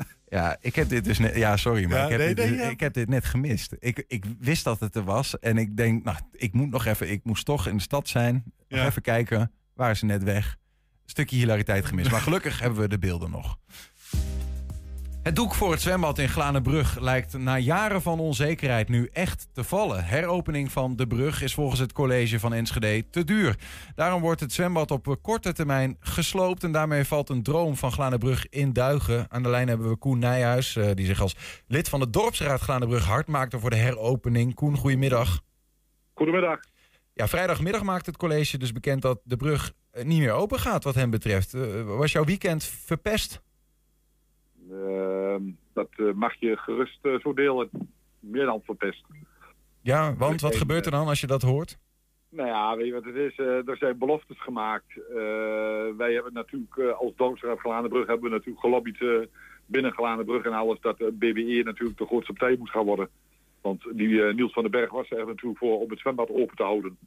Ja, ik heb dit dus net. Ja, sorry, maar Ja, ik, heb nee, dit, nee, ja. ik heb dit net gemist. Ik, ik wist dat het er was. En ik denk, nou, ik moet nog even. Ik moest toch in de stad zijn. Nog even kijken. Waar is ze net weg? Stukje hilariteit gemist. Maar gelukkig hebben we de beelden nog. Het doek voor het zwembad in Glanenbrug lijkt na jaren van onzekerheid nu echt te vallen. Heropening van de brug is volgens het college van Enschede te duur. Daarom wordt het zwembad op korte termijn gesloopt. En daarmee valt een droom van Glanenbrug in duigen. Aan de lijn hebben we Koen Nijhuis, eh, die zich als lid van de dorpsraad Glanenbrug hard maakte voor de heropening. Koen, goedemiddag. Goedemiddag. Ja, vrijdagmiddag maakt het college dus bekend dat de brug eh, niet meer open gaat wat hem betreft. Eh, was jouw weekend verpest? Ehm, dat eh, mag je gerust eh, zo delen. Meer dan verpest. Ja, want wat gebeurt er dan als je dat hoort? Nou ja, weet je wat het is? Eh, er zijn beloftes gemaakt. Eh, wij hebben natuurlijk eh, als dorpsraad Glanenbrug hebben we natuurlijk gelobbyd eh, binnen Glanenbrug en alles dat de BBE natuurlijk de grootste partij moet gaan worden. Want die eh, Niels van den Berg was er natuurlijk voor om het zwembad open te houden.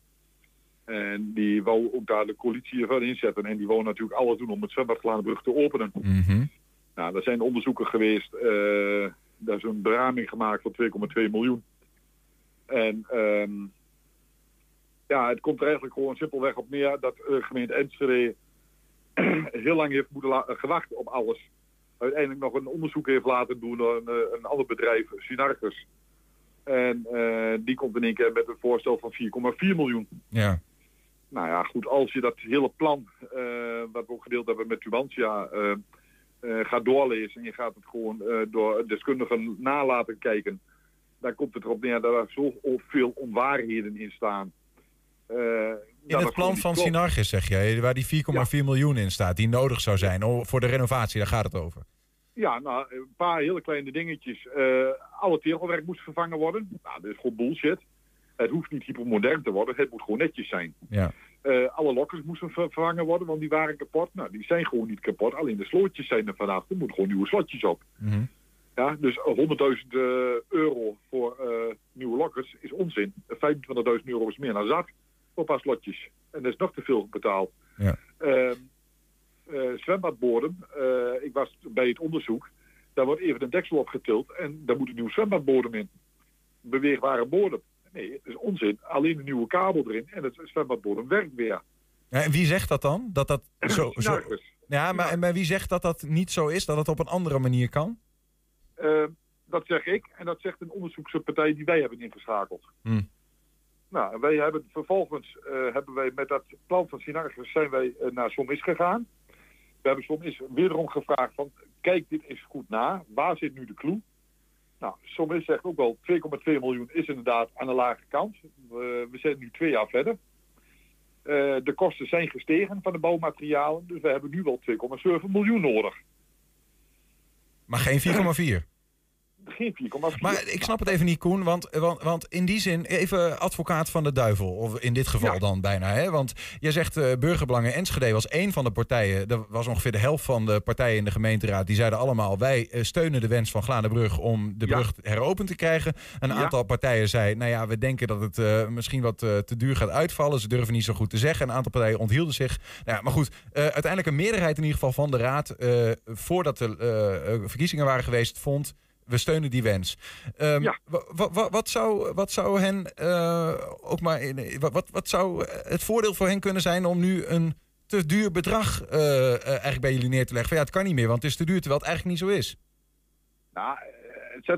En die wou ook daar de coalitie van inzetten. En die wou natuurlijk alles doen om het zwembad Glanenbrug te openen. Nou, er zijn onderzoeken geweest. eh daar is een beraming gemaakt van 2,2 miljoen. En ehm, ja, het komt er eigenlijk gewoon simpelweg op neer dat de gemeente Enschede heel lang heeft moeten la- gewacht op alles. Uiteindelijk nog een onderzoek heeft laten doen door een, eh, een ander bedrijf, Synarchus. En eh, die komt in één keer met een voorstel van 4,4 miljoen. Ja. Nou ja, goed, als je dat hele plan, eh, wat we ook gedeeld hebben met Tubantia, eh, eh, gaat doorlezen en je gaat het gewoon eh, door deskundigen na laten kijken, dan komt het erop neer dat er zoveel onwaarheden in staan. Eh, In het plan van. Sinargis, zeg jij, waar die 4,4 miljoen in staat, die nodig zou zijn oh, voor de renovatie, daar gaat het over. Ja, nou, een paar hele kleine dingetjes. Eh, alle tegelwerk moest vervangen worden. Nou, dat is gewoon bullshit. Het hoeft niet hypermodern te worden, het moet gewoon netjes zijn. Ja. Eh, alle lokkers moesten ver- vervangen worden, want die waren kapot. Nou, die zijn gewoon niet kapot. Alleen de slootjes zijn er vanaf. Er moeten gewoon nieuwe slotjes op. Ja, dus eh, 100.000 eh, euro voor eh, nieuwe lokkers is onzin. 25.000 euro is meer dan zat voor een paar slotjes. En dat is nog te veel betaald. Ja. Ehm, eh, zwembadbodem, eh, ik was bij het onderzoek. Daar wordt even een deksel opgetild en daar moet een nieuwe zwembadbodem in. Beweegbare bodem. Nee, dat is onzin. Alleen een nieuwe kabel erin en het zwembadbodem werkt weer. En wie zegt dat dan? Dat dat zo, zo... Ja, maar, en wie zegt dat dat niet zo is, dat het op een andere manier kan? Eh, dat zeg ik en dat zegt een onderzoekspartij die wij hebben ingeschakeld. Hm. Nou, en wij hebben vervolgens eh, hebben wij met dat plan van Sinargus zijn wij eh, naar Somis gegaan. We hebben Somis wederom gevraagd van kijk dit eens goed na. Waar zit nu de clue? Nou, Somis zegt ook wel 2,2 miljoen is inderdaad aan de lage kant. We- we zijn nu twee jaar verder. Eh, de kosten zijn gestegen van de bouwmaterialen. Dus we hebben nu wel 2,7 miljoen nodig. Maar geen 4,4. Geen 4,4. Maar ik snap het even niet, Koen. Want, want, want in die zin, even advocaat van de duivel. Of in dit geval dan bijna. Hè? Want jij zegt uh, Burgerbelangen Enschede was één van de partijen. Dat was ongeveer de helft van de partijen in de gemeenteraad. Die zeiden allemaal, wij uh, steunen de wens van Glanenbrug om de Ja. brug heropend te krijgen. Een Ja. aantal partijen zei, nou ja, we denken dat het uh, misschien wat uh, te duur gaat uitvallen. Ze durven niet zo goed te zeggen. Een aantal partijen onthielden zich. Nou ja, maar goed, uiteindelijk een meerderheid in ieder geval van de raad... Voordat de verkiezingen waren geweest, vond we steunen die wens. Um, ja. wat, zou, wat zou hen uh, ook maar in, wat, wat zou het voordeel voor hen kunnen zijn om nu een te duur bedrag uh, eigenlijk bij jullie neer te leggen? Van, ja, het kan niet meer, want het is te duur, terwijl het eigenlijk niet zo is. Nou,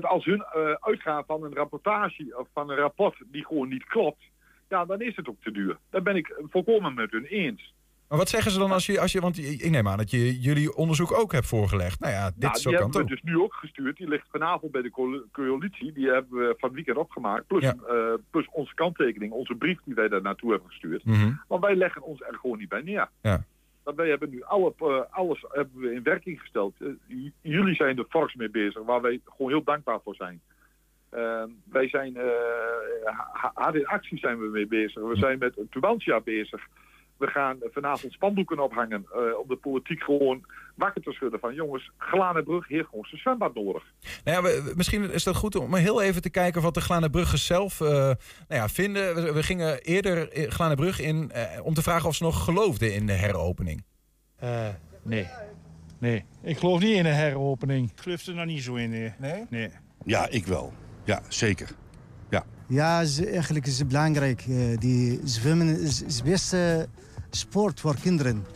als hun uitgaan van een rapportage of van een rapport die gewoon niet klopt, ja, dan is het ook te duur. Daar ben ik volkomen met hun eens. Maar wat zeggen ze dan als je, als je want ik neem aan dat je jullie onderzoek ook hebt voorgelegd. Nou ja, dit nou, zo die hebben we dus nu ook gestuurd. Die ligt vanavond bij de coalitie. Die hebben we van weekend opgemaakt. Plus, Ja. uh, plus onze kanttekening, onze brief die wij daar naartoe hebben gestuurd. Mhm. Want wij leggen ons er gewoon niet bij neer. Ja. Want wij hebben nu alle, uh, alles hebben we in werking gesteld. Uh, jullie zijn er fors mee bezig, waar wij gewoon heel dankbaar voor zijn. Uh, wij zijn hard in actie zijn we mee bezig. We zijn met Tubantia bezig. We gaan vanavond spandoeken ophangen uh, om de politiek gewoon wakker te schudden van jongens, Glanenbrug heeft gewoon zijn zwembad nodig. Nou ja, we, misschien is het goed om heel even te kijken wat de Glanenbruggers zelf uh, nou ja, vinden. We, we, gingen eerder Glanenbrug in uh, om te vragen of ze nog geloofden in de heropening. Uh, nee. Nee, ik geloof niet in een heropening. Ik geloof er nog niet zo in. Nee? Nee. nee. Ja, ik wel. Ja, zeker. Ja, ja ze, eigenlijk is het belangrijk. Uh, die zwemmen is het beste sport voor kinderen.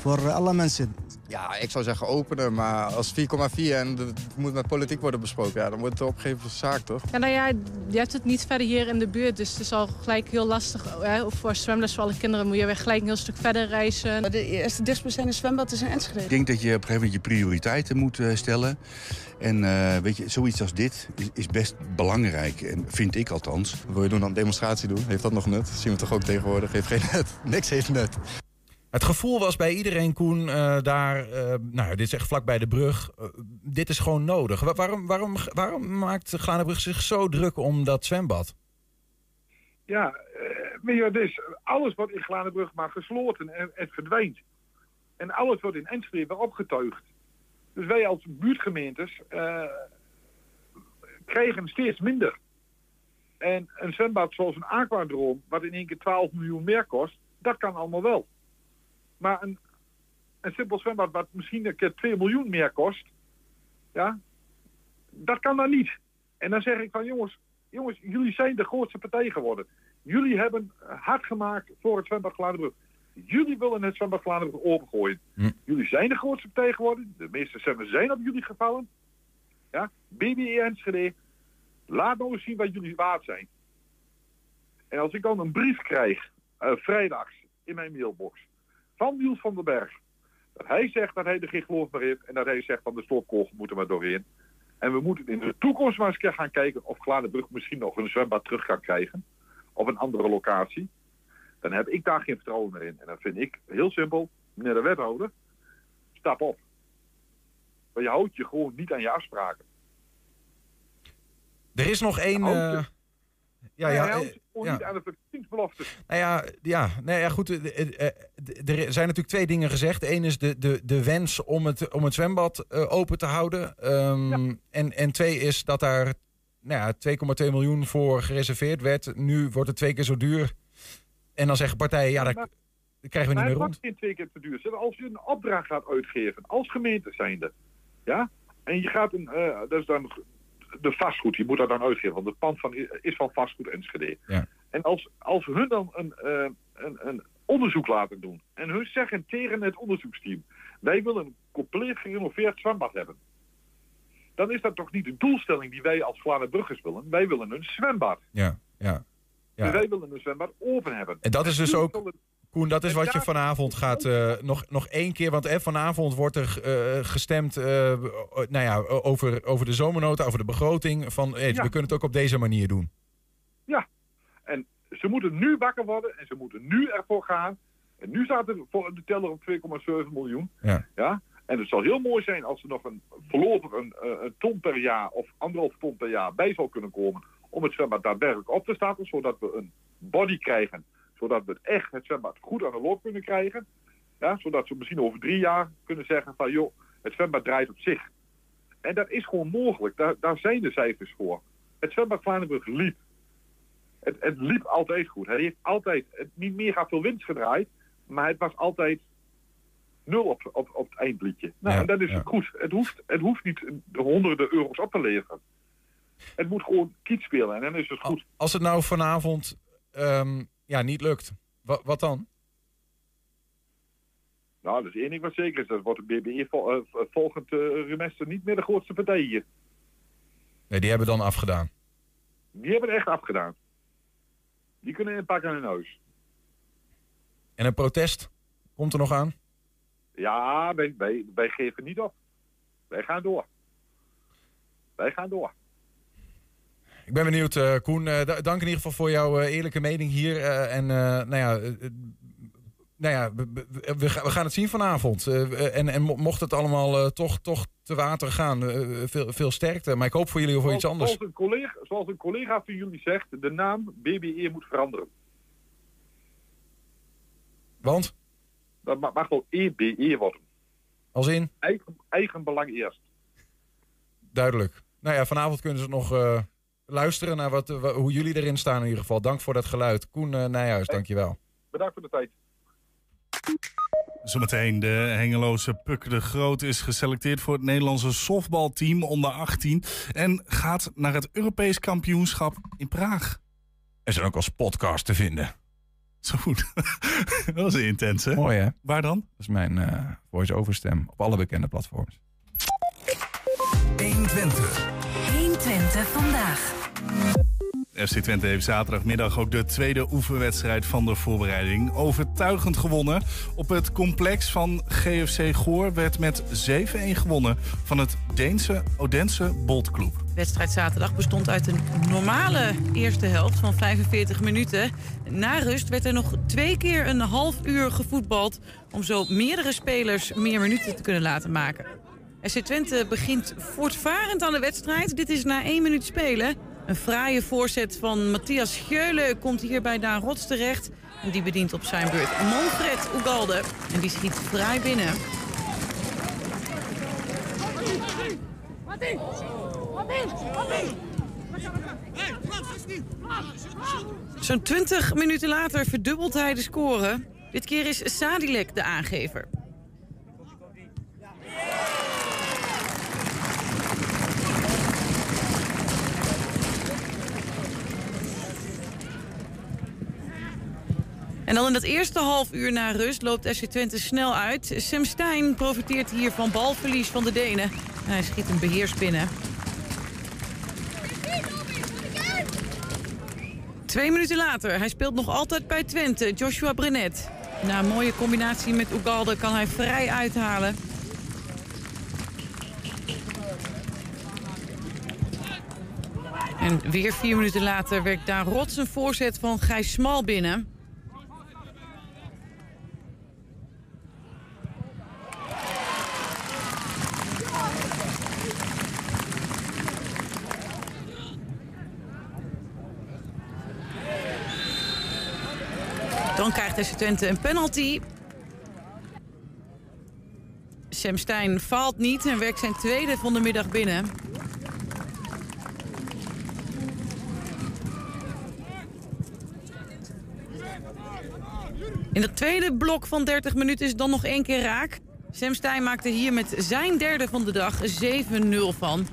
Voor alle mensen. Ja, ik zou zeggen openen, maar als 4,4 en het moet met politiek worden besproken, ja, dan wordt het op een gegeven moment zaak, toch? Ja, nou ja, je hebt het niet verder hier in de buurt, dus het is al gelijk heel lastig. Hè? Voor zwemles voor alle kinderen moet je weer gelijk een heel stuk verder reizen. De eerste dichtstbijzijnde zwembad is in Enschede. Ik denk dat je op een gegeven moment je prioriteiten moet uh, stellen. En uh, weet je, zoiets als dit is, is, best belangrijk, en vind ik althans. Wil je doen dan een demonstratie doen? Heeft dat nog nut? Dat zien we toch ook tegenwoordig. Heeft geen nut. Niks heeft nut. Het gevoel was bij iedereen, Koen, uh, daar, uh, nou, dit is echt vlak bij de brug. Uh, dit is gewoon nodig. Wa waarom, waarom, waarom maakt Glanenbrug zich zo druk om dat zwembad? Ja, weet je, dus alles wordt in Glanenbrug maar gesloten en het verdwijnt. En alles wordt in Enschede weer opgetuigd. Dus wij als buurtgemeentes krijgen steeds minder. En een zwembad zoals een Aquadroom, wat in één keer 12 miljoen meer kost, dat kan allemaal wel. Maar een, een simpel zwembad wat misschien een keer 2 miljoen meer kost, ja, dat kan dan niet. En dan zeg ik van jongens, jongens, jullie zijn de grootste partij geworden. Jullie hebben hard gemaakt voor het zwembad Gladenbrug. Jullie willen het zwembad Gladenbrug opengooien. Hm. Jullie zijn de grootste geworden. De meeste zwemmers zijn op jullie gevallen. Ja, BBE Enschede, laat nou eens zien wat jullie waard zijn. En als ik dan een brief krijg, uh, vrijdags, in mijn mailbox, van Niels van den Berg. Dat hij zegt dat hij er geen geloof meer heeft en dat hij zegt van de stopkogel moeten maar doorheen. En we moeten in de toekomst maar eens gaan kijken of Gladenbrug misschien nog een zwembad terug kan krijgen. Op een andere locatie. Dan heb ik daar geen vertrouwen meer in. En dat vind ik heel simpel. Meneer de wethouder, stap op. Want je houdt je gewoon niet aan je afspraken. Er is nog één... eh, ja, Hij ja, houdt eh, gewoon ja. niet aan de. Nou ja, ja, nee, ja goed. eh, Er zijn natuurlijk twee dingen gezegd. Eén is de, de, de wens om het, om het zwembad open te houden. Ehm, en, en twee is dat daar nou ja, 2,2 miljoen voor gereserveerd werd. Nu wordt het twee keer zo duur. En dan zeggen partijen, ja, dat, maar- krijgen we niet meer het rond. wordt geen twee keer te duur. Als je een opdracht gaat uitgeven, als gemeente zijnde, ja, en je gaat een, eh, dat is dan de vastgoed, je moet dat dan uitgeven, want het pand van, is van vastgoed Enschede. Ja. En als, als hun dan een, eh, een, een onderzoek laten doen, en hun zeggen tegen het onderzoeksteam, wij willen een compleet gerenoveerd zwembad hebben. Dan is dat toch niet de doelstelling die wij als Vlaanderen willen. Wij willen een zwembad. Ja, ja. Ja. Wij willen een zwembad open hebben. En dat is dus ook, Koen, dat is wat je vanavond gaat eh, nog, nog één keer. Want eh, vanavond wordt er eh, gestemd eh, nou ja, over, over de zomernota, over de begroting. Van, Ja. We kunnen het ook op deze manier doen. Ja, en ze moeten nu wakker worden en ze moeten nu ervoor gaan. En nu staat voor de teller op 2,7 miljoen. Ja. Ja? En het zal heel mooi zijn als er nog een voorlopig een, een ton per jaar of anderhalf ton per jaar bij zal kunnen komen. Om het zwembad daadwerkelijk op te starten, zodat we een body krijgen. Zodat we het echt het zwembad goed aan de loop kunnen krijgen. Ja, zodat ze misschien over drie jaar kunnen zeggen van joh, het zwembad draait op zich. En dat is gewoon mogelijk. Daar, daar zijn de cijfers voor. Het zwembad Vlaandenburg liep. Het, het liep altijd goed. Hij heeft altijd het niet meer gaat veel winst gedraaid. Maar het was altijd nul op, op, op het eindliedje. Nou, Ja, en dat is ja. goed. Het hoeft, het hoeft niet de honderden euro's op te leveren. Het moet gewoon kiet spelen en dan is het goed. Als het nou vanavond ehm, ja, niet lukt, wa- wat dan? Nou, dat is één ding wat zeker is. Dat wordt de BBE vol, eh, volgend remester niet meer de grootste partij hier. Nee, die hebben dan afgedaan. Die hebben het echt afgedaan. Die kunnen inpakken in hun huis. En een protest komt er nog aan? Ja, wij, wij, wij geven niet op. Wij gaan door. Wij gaan door. Ik ben benieuwd, eh, Koen. Eh, da- dank in ieder geval voor jouw eh, eerlijke mening hier. en nou ja, nou ja we, gaan- het zien vanavond. En, en mo- mocht het allemaal toch, toch te water gaan, veel, veel sterkte. Maar ik hoop voor jullie of voor iets anders. Zoals een, collega, zoals een collega van jullie zegt, de naam BBE moet veranderen. Want? Dat ma- mag wel EBE worden. Als in? Eigen, eigen belang eerst. Duidelijk. Nou ja, vanavond kunnen ze nog eh, luisteren naar wat, wa- hoe jullie erin staan in ieder geval. Dank voor dat geluid. Koen eh, Nijhuis, dankjewel. Bedankt voor de tijd. Zometeen de Hengeloze Puk de Groot is geselecteerd voor het Nederlandse softbalteam onder 18 en gaat naar het Europees kampioenschap in Praag. Er zijn ook als podcast te vinden. Zo goed. dat was intens, hè? Mooi hè? Waar dan? Dat is mijn eh, voice-over stem op alle bekende platforms. 120. 120 vandaag. FC Twente heeft zaterdagmiddag ook de tweede oefenwedstrijd van de voorbereiding overtuigend gewonnen. Op het complex van GFC Goor werd met 7-1 gewonnen van het Deense Odense Boltclub. De wedstrijd zaterdag bestond uit een normale eerste helft van 45 minuten. Na rust werd er nog twee keer een half uur gevoetbald... om zo meerdere spelers meer minuten te kunnen laten maken. SC Twente begint voortvarend aan de wedstrijd. Dit is na één minuut spelen. Een fraaie voorzet van Matthias Scheulen komt hier bij Daan Rots terecht. En die bedient op zijn beurt Manfred Ugalde. En die schiet fraai binnen. Zo'n 20 minuten later verdubbelt hij de score. Dit keer is Sadilek de aangever. En dan in dat eerste half uur na rust loopt SC Twente snel uit. Sam Stein profiteert hier van balverlies van de Denen. En hij schiet een beheers binnen. Twee minuten later, hij speelt nog altijd bij Twente, Joshua Brenet. Na een mooie combinatie met Ugalde kan hij vrij uithalen. En weer vier minuten later werkt daar rots een voorzet van Gijs Smal binnen. Dan krijgt FC Twente een penalty. Sam Stein faalt niet en werkt zijn tweede van de middag binnen. In het tweede blok van 30 minuten is dan nog één keer raak. Sam Stein maakte hier met zijn derde van de dag 7-0 van.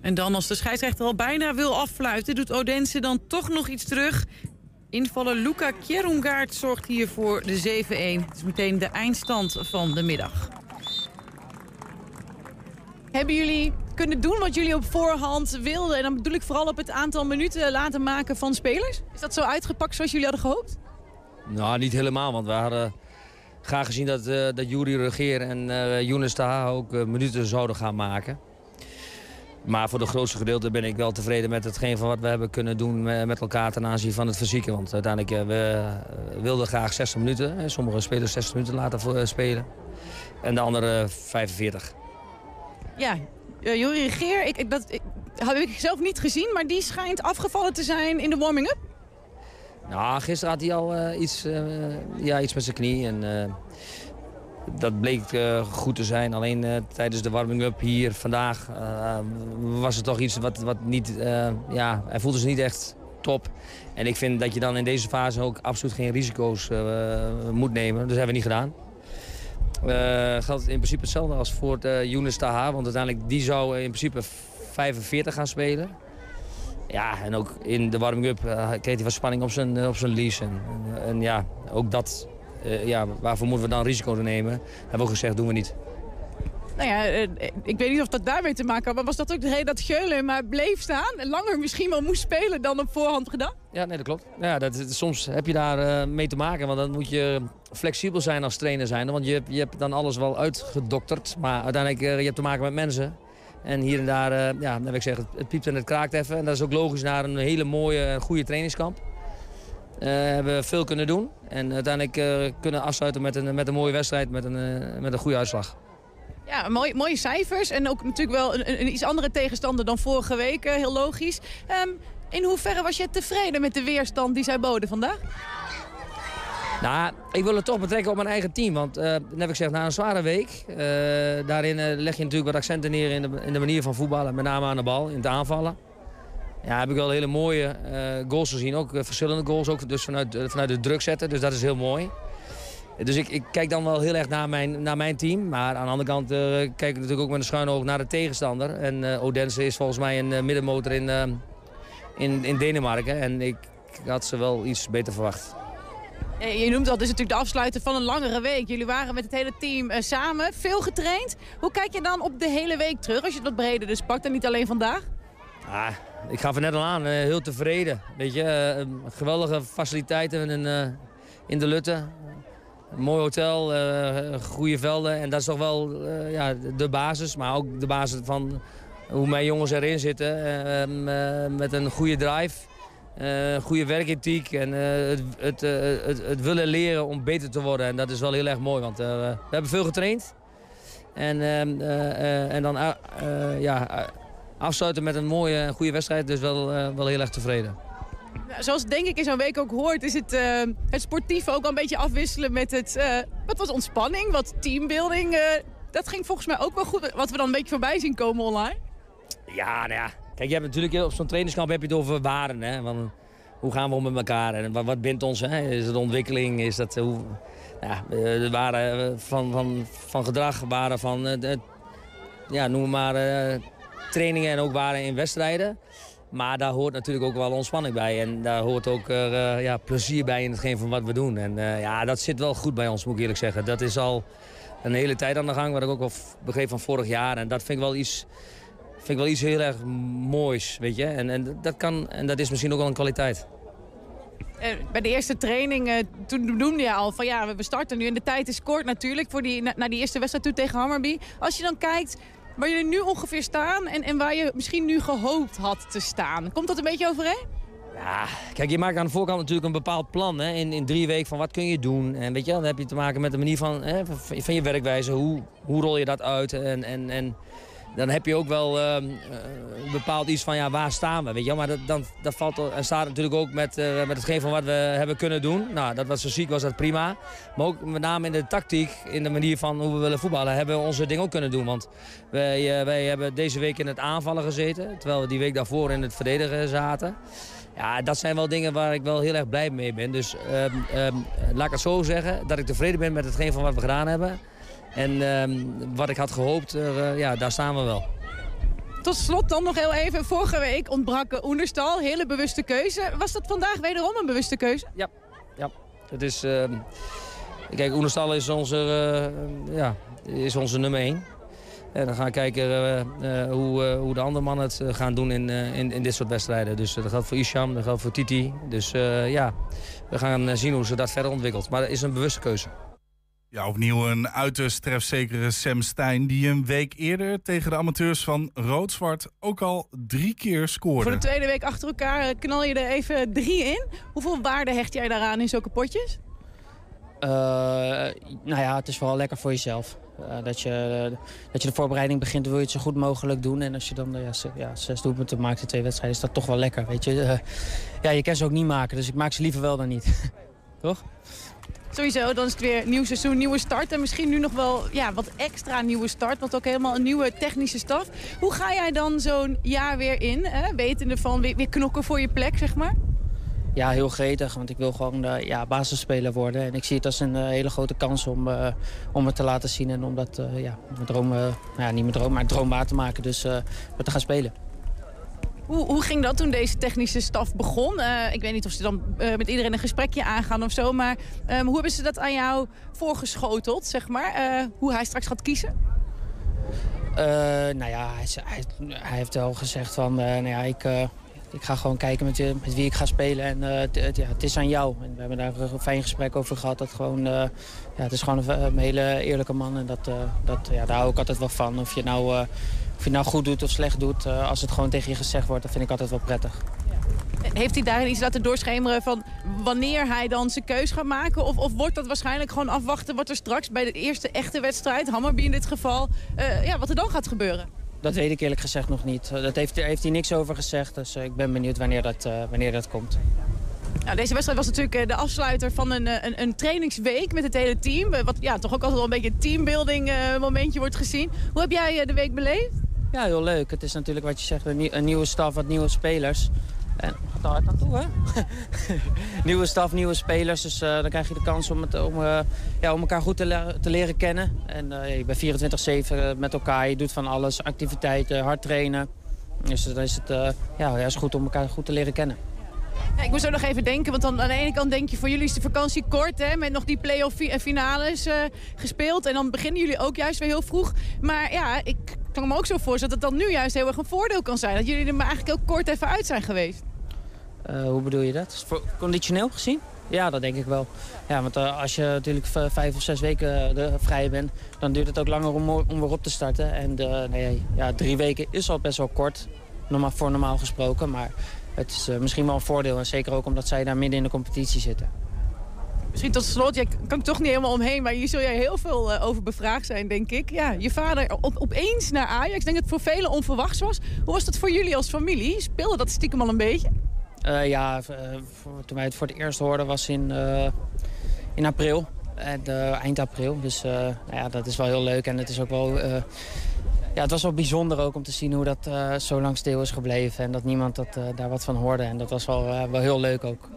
En dan als de scheidsrechter al bijna wil affluiten... doet Odense dan toch nog iets terug. Invaller Luca Kjerungaard zorgt hier voor de 7-1. Het is meteen de eindstand van de middag. Hebben jullie kunnen doen wat jullie op voorhand wilden? En dan bedoel ik vooral op het aantal minuten laten maken van spelers. Is dat zo uitgepakt zoals jullie hadden gehoopt? Nou, niet helemaal, want we hadden graag gezien dat, eh dat Jury Regeer en eh Younes Taha ook eh, minuten zouden gaan maken. Maar voor de grootste gedeelte ben ik wel tevreden met hetgeen van wat we hebben kunnen doen eh, met elkaar ten aanzien van het fysieke. Want uiteindelijk eh, we eh, wilden graag 60 minuten. Sommige spelers 60 minuten laten voor- spelen. En de andere 45. Ja, Jurie Regeer, ik, ik, dat ik, heb ik zelf niet gezien, maar die schijnt afgevallen te zijn in de warming-up. Nou, gisteren had hij al iets, ja, iets met zijn knie. En, dat bleek eh, goed te zijn. Alleen eh, tijdens de warming-up hier vandaag eh, was het toch iets wat, wat niet... ja, hij voelde zich niet echt top. En ik vind dat je dan in deze fase ook absoluut geen risico's moet nemen. Dat hebben we niet gedaan. Geldt in principe hetzelfde als voor uh, Younes Taha. Want uiteindelijk die zou in principe 45 gaan spelen. Ja, en ook in de warming-up kreeg hij wat spanning op zijn, op zijn lease. En, en ja, ook dat, eh, ja, waarvoor moeten we dan risico nemen? Hebben we ook gezegd, doen we niet. Nou ja, eh, ik weet niet of dat daarmee te maken had, maar was dat ook de reden dat Geulen maar bleef staan? En langer misschien wel moest spelen dan op voorhand gedaan? Ja, nee, dat klopt. Ja, dat, soms heb je daar eh, mee te maken, want dan moet je flexibel zijn als trainer zijn. Want je, hebt- je hebt dan alles wel uitgedokterd, maar uiteindelijk uh, je hebt te maken met mensen. En hier en daar, ja, dan heb ik zeggen, het, het piept en het kraakt even. En dat is ook logisch naar een hele mooie en goede trainingskamp. Uh, hebben we veel kunnen doen. En uiteindelijk uh, kunnen afsluiten met een, met een mooie wedstrijd, met een, uh, met een goede uitslag. Ja, mooi, mooie cijfers en ook natuurlijk wel een, een iets andere tegenstander dan vorige week, heel logisch. Um, in hoeverre was je tevreden met de weerstand die zij boden vandaag? Nou, ik wil het toch betrekken op mijn eigen team. Want uh, net heb ik gezegd, na een zware week... Uh, daarin uh, leg je natuurlijk wat accenten neer in de, in de manier van voetballen. Met name aan de bal, in het aanvallen. Ja, heb ik wel hele mooie eh, goals gezien. Ook verschillende goals, ook dus vanuit, vanuit de druk zetten. Dus dat is heel mooi. Dus ik, ik, kijk dan wel heel erg naar mijn, naar mijn team. Maar aan de andere kant kijk ik natuurlijk ook met een schuin oog naar de tegenstander. En Odense is volgens mij een middenmotor in, in, in Denemarken. En ik had ze wel iets beter verwacht. Je noemt al, dit is natuurlijk de afsluiter van een langere week. Jullie waren met het hele team samen, veel getraind. Hoe kijk je dan op de hele week terug als je het wat breder dus pakt en niet alleen vandaag? Ah, ik gaf er net al aan, uh, heel tevreden. Weet je, uh, geweldige faciliteiten in, in de Lutte. Mooi hotel, goede velden. En dat is toch wel ja, de basis, maar ook de basis van hoe mijn jongens erin zitten. ehm, met een goede drive. Goede werkethiek en het, het, het, het, willen leren om beter te worden. En dat is wel heel erg mooi, want we hebben veel getraind. En, ehm, en dan ja, afsluiten met een mooie en goede wedstrijd, dus wel, wel heel erg tevreden. Nou, zoals denk ik in zo'n week ook hoort, is het, het sportieve ook al een beetje afwisselen met het... wat was ontspanning, wat teambuilding. dat ging volgens mij ook wel goed, wat we dan een beetje voorbij zien komen online. Ja, nou ja, Kijk, je hebt natuurlijk op zo'n trainingskamp heb je het over waarden. Hè? Van, hoe gaan we om met elkaar en wat, wat bindt ons? Hè? Is het ontwikkeling? Is dat hoe, ja, de waarden van, van, van gedrag, waarden van uh, ja, noem maar uh, trainingen en ook waarden in wedstrijden. Maar daar hoort natuurlijk ook wel ontspanning bij. En daar hoort ook uh, ja, plezier bij in hetgeen van wat we doen. En ja, dat zit wel goed bij ons, moet ik eerlijk zeggen. Dat is al een hele tijd aan de gang, wat ik ook wel begreep van vorig jaar. En dat vind ik wel iets vind ik wel iets heel erg moois, weet je. En, en, dat kan, en dat is misschien ook wel een kwaliteit. Eh, bij de eerste training, eh, toen noemde je al van ja, we starten nu. En de tijd is kort natuurlijk voor die, na, naar die eerste wedstrijd toe tegen Hammerby. Als je dan kijkt waar jullie nu ongeveer staan en, en waar je misschien nu gehoopt had te staan. Komt dat een beetje overeen? Ja, kijk, je maakt aan de voorkant natuurlijk een bepaald plan. Hè, in, in drie weken van wat kun je doen. En weet je, dan heb je te maken met de manier van, hè, van, je werkwijze. Hoe, hoe rol je dat uit? En, en, en dan heb je ook wel eh, bepaald iets van, ja, waar staan we? Weet je? Maar dat, dan, dat valt, en staat natuurlijk ook met, eh, met hetgeen van wat we hebben kunnen doen. Nou, dat was zo ziek, was dat prima. Maar ook met name in de tactiek, in de manier van hoe we willen voetballen, hebben we onze ding ook kunnen doen. Want wij, eh, wij hebben deze week in het aanvallen gezeten, terwijl we die week daarvoor in het verdedigen zaten. Ja, dat zijn wel dingen waar ik wel heel erg blij mee ben. Dus ehm, ehm, laat ik het zo zeggen, dat ik tevreden ben met hetgeen van wat we gedaan hebben. En ehm, wat ik had gehoopt, eh, ja, daar staan we wel. Tot slot dan nog heel even. Vorige week ontbrak Oenerstal. Hele bewuste keuze. Was dat vandaag wederom een bewuste keuze? Ja, ja. Het is, ehm, kijk, Oenerstal is onze, eh, ja, is onze nummer 1. En dan gaan we kijken eh, hoe, hoe de andere mannen het gaan doen in, in, in dit soort wedstrijden. Dus dat geldt voor Isham, dat geldt voor Titi. Dus ja, we gaan zien hoe ze dat verder ontwikkelt. Maar het is een bewuste keuze. Ja, opnieuw een uiterst trefzekere Sam Stein... die een week eerder tegen de amateurs van Rood-Zwart ook al drie keer scoorde. Voor de tweede week achter elkaar eh, knal je er even drie in. Hoeveel waarde hecht jij daaraan in zulke potjes? Eh, nou ja, het is vooral lekker voor jezelf. Eh, dat, je, dat je de voorbereiding begint, wil je het zo goed mogelijk doen. En als je dan ja, ze- ja, zes doelpunten maakt in twee wedstrijden, is dat toch wel lekker. Weet je? Ja, je kan ze ook niet maken, dus ik maak ze liever wel dan niet. toch? Sowieso, dan is het weer nieuw seizoen, nieuwe start. En misschien nu nog wel ja, wat extra nieuwe start. Want ook helemaal een nieuwe technische staf. Hoe ga jij dan zo'n jaar weer in? Hè? Wetende van weer, weer knokken voor je plek, zeg maar? Ja, heel gretig, want ik wil gewoon uh, ja, basisspeler worden. En ik zie het als een uh, hele grote kans om, uh, om het te laten zien en om dat, uh, ja, mijn droom, nou ja, niet mijn droom, maar droom waar te maken. Dus we te gaan spelen. Hoe, hoe ging dat toen deze technische staf begon? Uh, ik weet niet of ze dan uh, met iedereen een gesprekje aangaan of zo. Maar um, hoe hebben ze dat aan jou voorgeschoteld, zeg maar? Uh, hoe hij straks gaat kiezen? nou ja, hij, hij, heeft wel gezegd van... nou ja, ik, ik ga gewoon kijken met, wie ik ga spelen. En het, ja, is aan jou. En we hebben daar een fijn gesprek over gehad. Dat gewoon, ja, het is gewoon een, een, hele eerlijke man. En dat, dat, ja, daar hou ik altijd wel van. Of je nou... Of je nou goed doet of slecht doet, uh, als het gewoon tegen je gezegd wordt, dat vind ik altijd wel prettig. Heeft hij daarin iets laten doorschemeren van wanneer hij dan zijn keus gaat maken? Of, of wordt dat waarschijnlijk gewoon afwachten wat er straks bij de eerste echte wedstrijd, Hammerby in dit geval, uh, ja, wat er dan gaat gebeuren? Dat weet ik eerlijk gezegd nog niet. Dat heeft, daar heeft hij niks over gezegd, dus uh, ik ben benieuwd wanneer dat, wanneer dat komt. Nou, deze wedstrijd was natuurlijk de afsluiter van een, een, een trainingsweek met het hele team. Wat ja, toch ook altijd wel een beetje een teambuilding momentje wordt gezien. Hoe heb jij de week beleefd? Ja, heel leuk. Het is natuurlijk wat je zegt, een, nieuw, een nieuwe staf, wat nieuwe spelers. En gaat daar hard aan toe, hè? nieuwe staf, nieuwe spelers. Dus uh, dan krijg je de kans om, om, uh, ja, om elkaar goed te, le te leren kennen. En uh, je bent 24-7 met elkaar, je doet van alles. Activiteiten, hard trainen. Dus dan is het ja, is goed om elkaar goed te leren kennen. Ja, ik moest ook nog even denken, want dan aan de ene kant denk je... voor jullie is de vakantie kort, hè, met nog die play-off finales uh, gespeeld. En dan beginnen jullie ook juist weer heel vroeg. Maar ja, ik kan me ook zo voorstellen dat dat dan nu juist heel erg een voordeel kan zijn. Dat jullie er maar eigenlijk heel kort even uit zijn geweest. Uh, hoe bedoel je dat? Voor, conditioneel gezien? Ja, dat denk ik wel. Ja, want uh, als je natuurlijk vijf of zes weken uh, vrij bent... dan duurt het ook langer om, om weer op te starten. En nee, ja, drie weken is al best wel kort, normaal, voor normaal gesproken. Maar het is uh, misschien wel een voordeel. En zeker ook omdat zij daar midden in de competitie zitten. Misschien tot slot, jij kan toch niet helemaal omheen... maar hier zul jij heel veel uh, over bevraagd zijn, denk ik. Ja, je vader op, opeens naar Ajax. Ik denk dat het voor velen onverwachts was. Hoe was dat voor jullie als familie? Speelde dat stiekem al een beetje? Uh, ja, voor, toen wij het voor het eerst hoorden was in, in april. eind april. Dus nou ja, dat is wel heel leuk. En het is ook wel ja, het was wel bijzonder ook om te zien hoe dat zo lang stil is gebleven. En dat niemand dat, daar wat van hoorde. En dat was wel, wel heel leuk ook.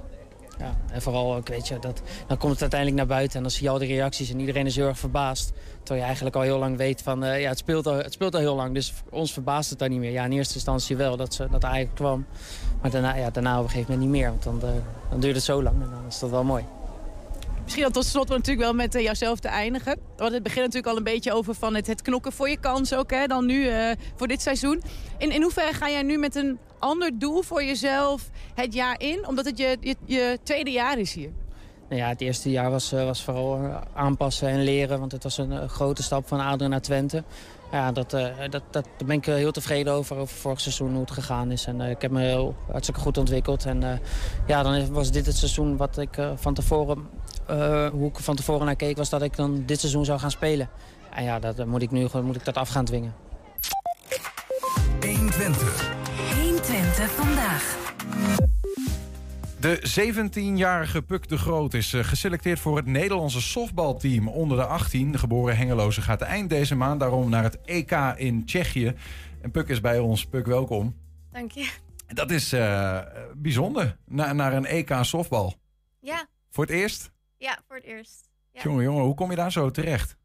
Ja, en vooral ook, weet je, dat, dan komt het uiteindelijk naar buiten. En dan zie je al die reacties en iedereen is heel erg verbaasd. Terwijl je eigenlijk al heel lang weet van, ja, het speelt, al, het speelt al heel lang. Dus ons verbaast het dan niet meer. Ja, in eerste instantie wel dat, ze, dat eigenlijk kwam. Maar daarna, ja, daarna op een gegeven moment niet meer. Want dan, dan duurt het zo lang en dan is dat wel mooi. Misschien dan tot slot natuurlijk wel met uh, jouzelf te eindigen. Want het begint natuurlijk al een beetje over van het, het knokken voor je kans ook. Hè, dan nu uh, voor dit seizoen. In, in hoeverre ga jij nu met een ander doel voor jezelf het jaar in? Omdat het je, je, je tweede jaar is hier. Nou ja, het eerste jaar was, eh, was vooral eh, aanpassen en leren. Want het was een eh, grote stap van Aderen naar Twente. Ja, dat, eh, dat, dat, daar ben ik heel tevreden over, over vorig seizoen, hoe het gegaan is. En eh, ik heb me heel, hartstikke goed ontwikkeld. En eh, ja, dan was dit het seizoen wat ik van tevoren, eh, hoe ik van tevoren naar keek, was dat ik dan dit seizoen zou gaan spelen. En ja, dat moet ik nu gewoon moet ik dat af gaan dwingen. 120. 120 vandaag. De 17-jarige Puk de Groot is eh, geselecteerd voor het Nederlandse softbalteam onder de 18. De geboren Hengeloze gaat eind deze maand daarom naar het EK in Tsjechië. En Puk is bij ons. Puk, welkom. Dank je. Dat is eh, bijzonder, Na, naar een EK softbal. Ja, Voor het eerst? ja, voor het eerst. Ja. Jongen, jongen, hoe kom je daar zo terecht?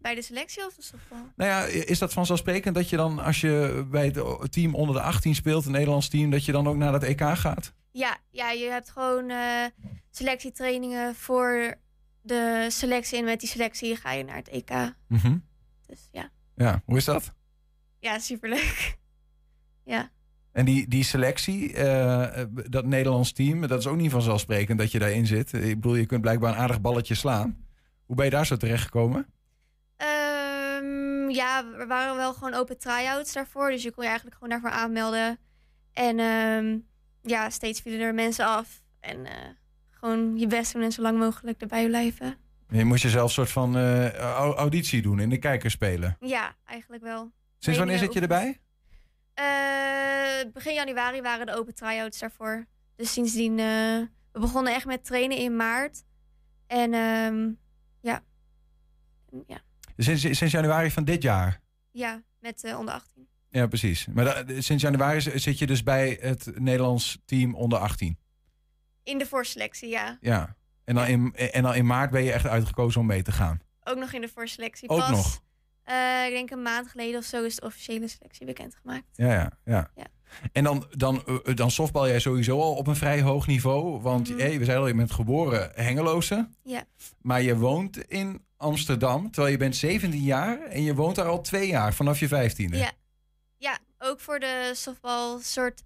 Bij de selectie of softbal? Nou ja, is dat vanzelfsprekend dat je dan, als je bij het team onder de 18 speelt, een Nederlands team, dat je dan ook naar dat EK gaat? Ja, ja, je hebt gewoon eh, selectietrainingen voor de selectie. En met die selectie ga je naar het EK. Mhm. Dus ja, Ja, hoe is dat? ja superleuk. ja. En die, die selectie, eh, dat Nederlands team, dat is ook niet vanzelfsprekend dat je daarin zit. Ik bedoel, je kunt blijkbaar een aardig balletje slaan. Hoe ben je daar zo terecht gekomen? Ehm, ja, er waren wel gewoon open try-outs daarvoor. Dus je kon je eigenlijk gewoon daarvoor aanmelden. En ehm, ja, steeds vielen er mensen af. En eh, gewoon je best doen en zo lang mogelijk erbij blijven. Je moest jezelf een soort van eh, au- auditie doen in de kijker spelen. Ja, eigenlijk wel. Sinds wanneer zit je erbij? Eh, begin januari waren de open try-outs daarvoor. Dus sindsdien, we begonnen echt met trainen in maart. En ehm, ja. ja, Sinds, sinds januari van dit jaar? ja, met eh, onder 18. Ja, precies. Maar da- sinds januari zit je dus bij het Nederlands team onder 18? In de voorselectie, ja. Ja. En dan, in, en dan in maart ben je echt uitgekozen om mee te gaan? Ook nog in de voorselectie. Ook Pas, nog? eh, ik denk een maand geleden of zo is de officiële selectie bekendgemaakt. Ja, ja, ja. Ja. En dan, dan, eh, dan softbal jij sowieso al op een vrij hoog niveau. Want Mhm. hey, we zeiden al, je bent geboren Hengeloze. Ja. Maar je woont in Amsterdam, terwijl je bent 17 jaar. En je woont daar al twee jaar, vanaf je 15e. Ja. ja, ook voor de softbal soort.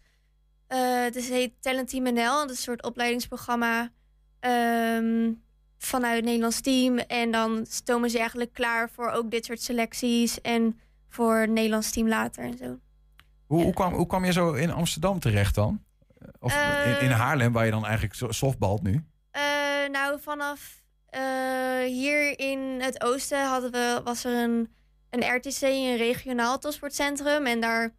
het heet Talent Team NL. Dat is een soort opleidingsprogramma ehm, vanuit het Nederlands team. En dan stomen ze eigenlijk klaar voor ook dit soort selecties. En voor het Nederlands team later en zo. Hoe, hoe, kwam, hoe kwam je zo in Amsterdam terecht dan? Of in, in Eh. Haarlem, waar je dan eigenlijk zo- softbalt nu? Eh, nou, vanaf eh, hier in het oosten hadden we, was er een, een RTC, een regionaal topsportcentrum. En daar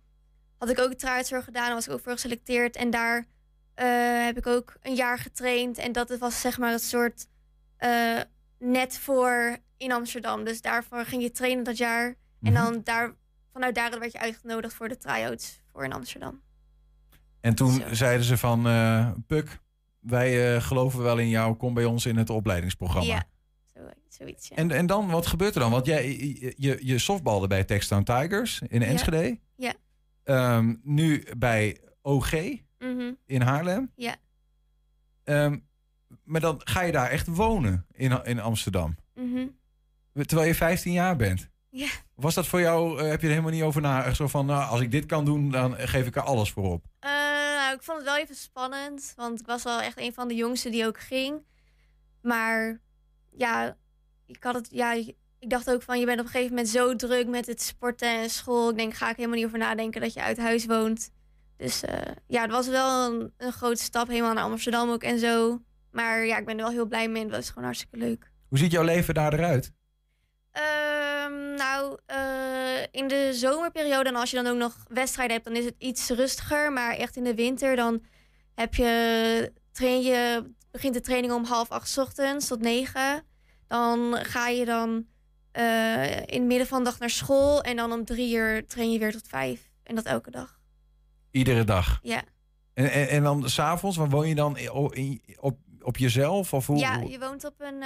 had ik ook voor gedaan. Daar was ik ook voor geselecteerd. En daar eh, heb ik ook een jaar getraind. En dat was zeg maar het soort eh, net voor in Amsterdam. Dus daarvoor ging je trainen dat jaar. En dan daar, vanuit daar werd je uitgenodigd voor de try-outs voor in Amsterdam. En toen zeiden ze van, Puk, wij eh, geloven wel in jou. Kom bij ons in het opleidingsprogramma. Ja, zo, zoiets. Ja. En, en dan, wat gebeurt er dan? Want jij, je, je, je softbalde bij Textown Tigers in. Enschede. Ja. Ehm, nu bij OG Mhm. in Haarlem. Ja. Ehm, maar dan ga je daar echt wonen in, in Amsterdam. Mhm. Terwijl je 15 jaar bent. Ja. Was dat voor jou, eh, heb je er helemaal niet over na? Echt Zo van, nou, als ik dit kan doen, dan geef ik er alles voor op. Eh, nou, ik vond het wel even spannend, want ik was wel echt een van de jongsten die ook ging. Maar ja, ik had het, ja, ik dacht ook van, je bent op een gegeven moment zo druk met het sporten en school. Ik denk, ga ik helemaal niet over nadenken dat je uit huis woont. Dus eh, ja, het was wel een, een grote stap helemaal naar Amsterdam ook en zo. Maar ja, ik ben er wel heel blij mee dat is gewoon hartstikke leuk. Hoe ziet jouw leven daar eruit? Ehm, nou, eh, in de zomerperiode en als je dan ook nog wedstrijden hebt, dan is het iets rustiger. Maar echt in de winter, dan heb je, train je, begint de training om half acht 's ochtends tot negen. Dan ga je dan eh, in het midden van de dag naar school en dan om drie uur train je weer tot vijf. En dat elke dag. Iedere dag. Ja. En, en, en dan s'avonds, waar woon je dan op, op jezelf? Of hoe, Ja, je woont op een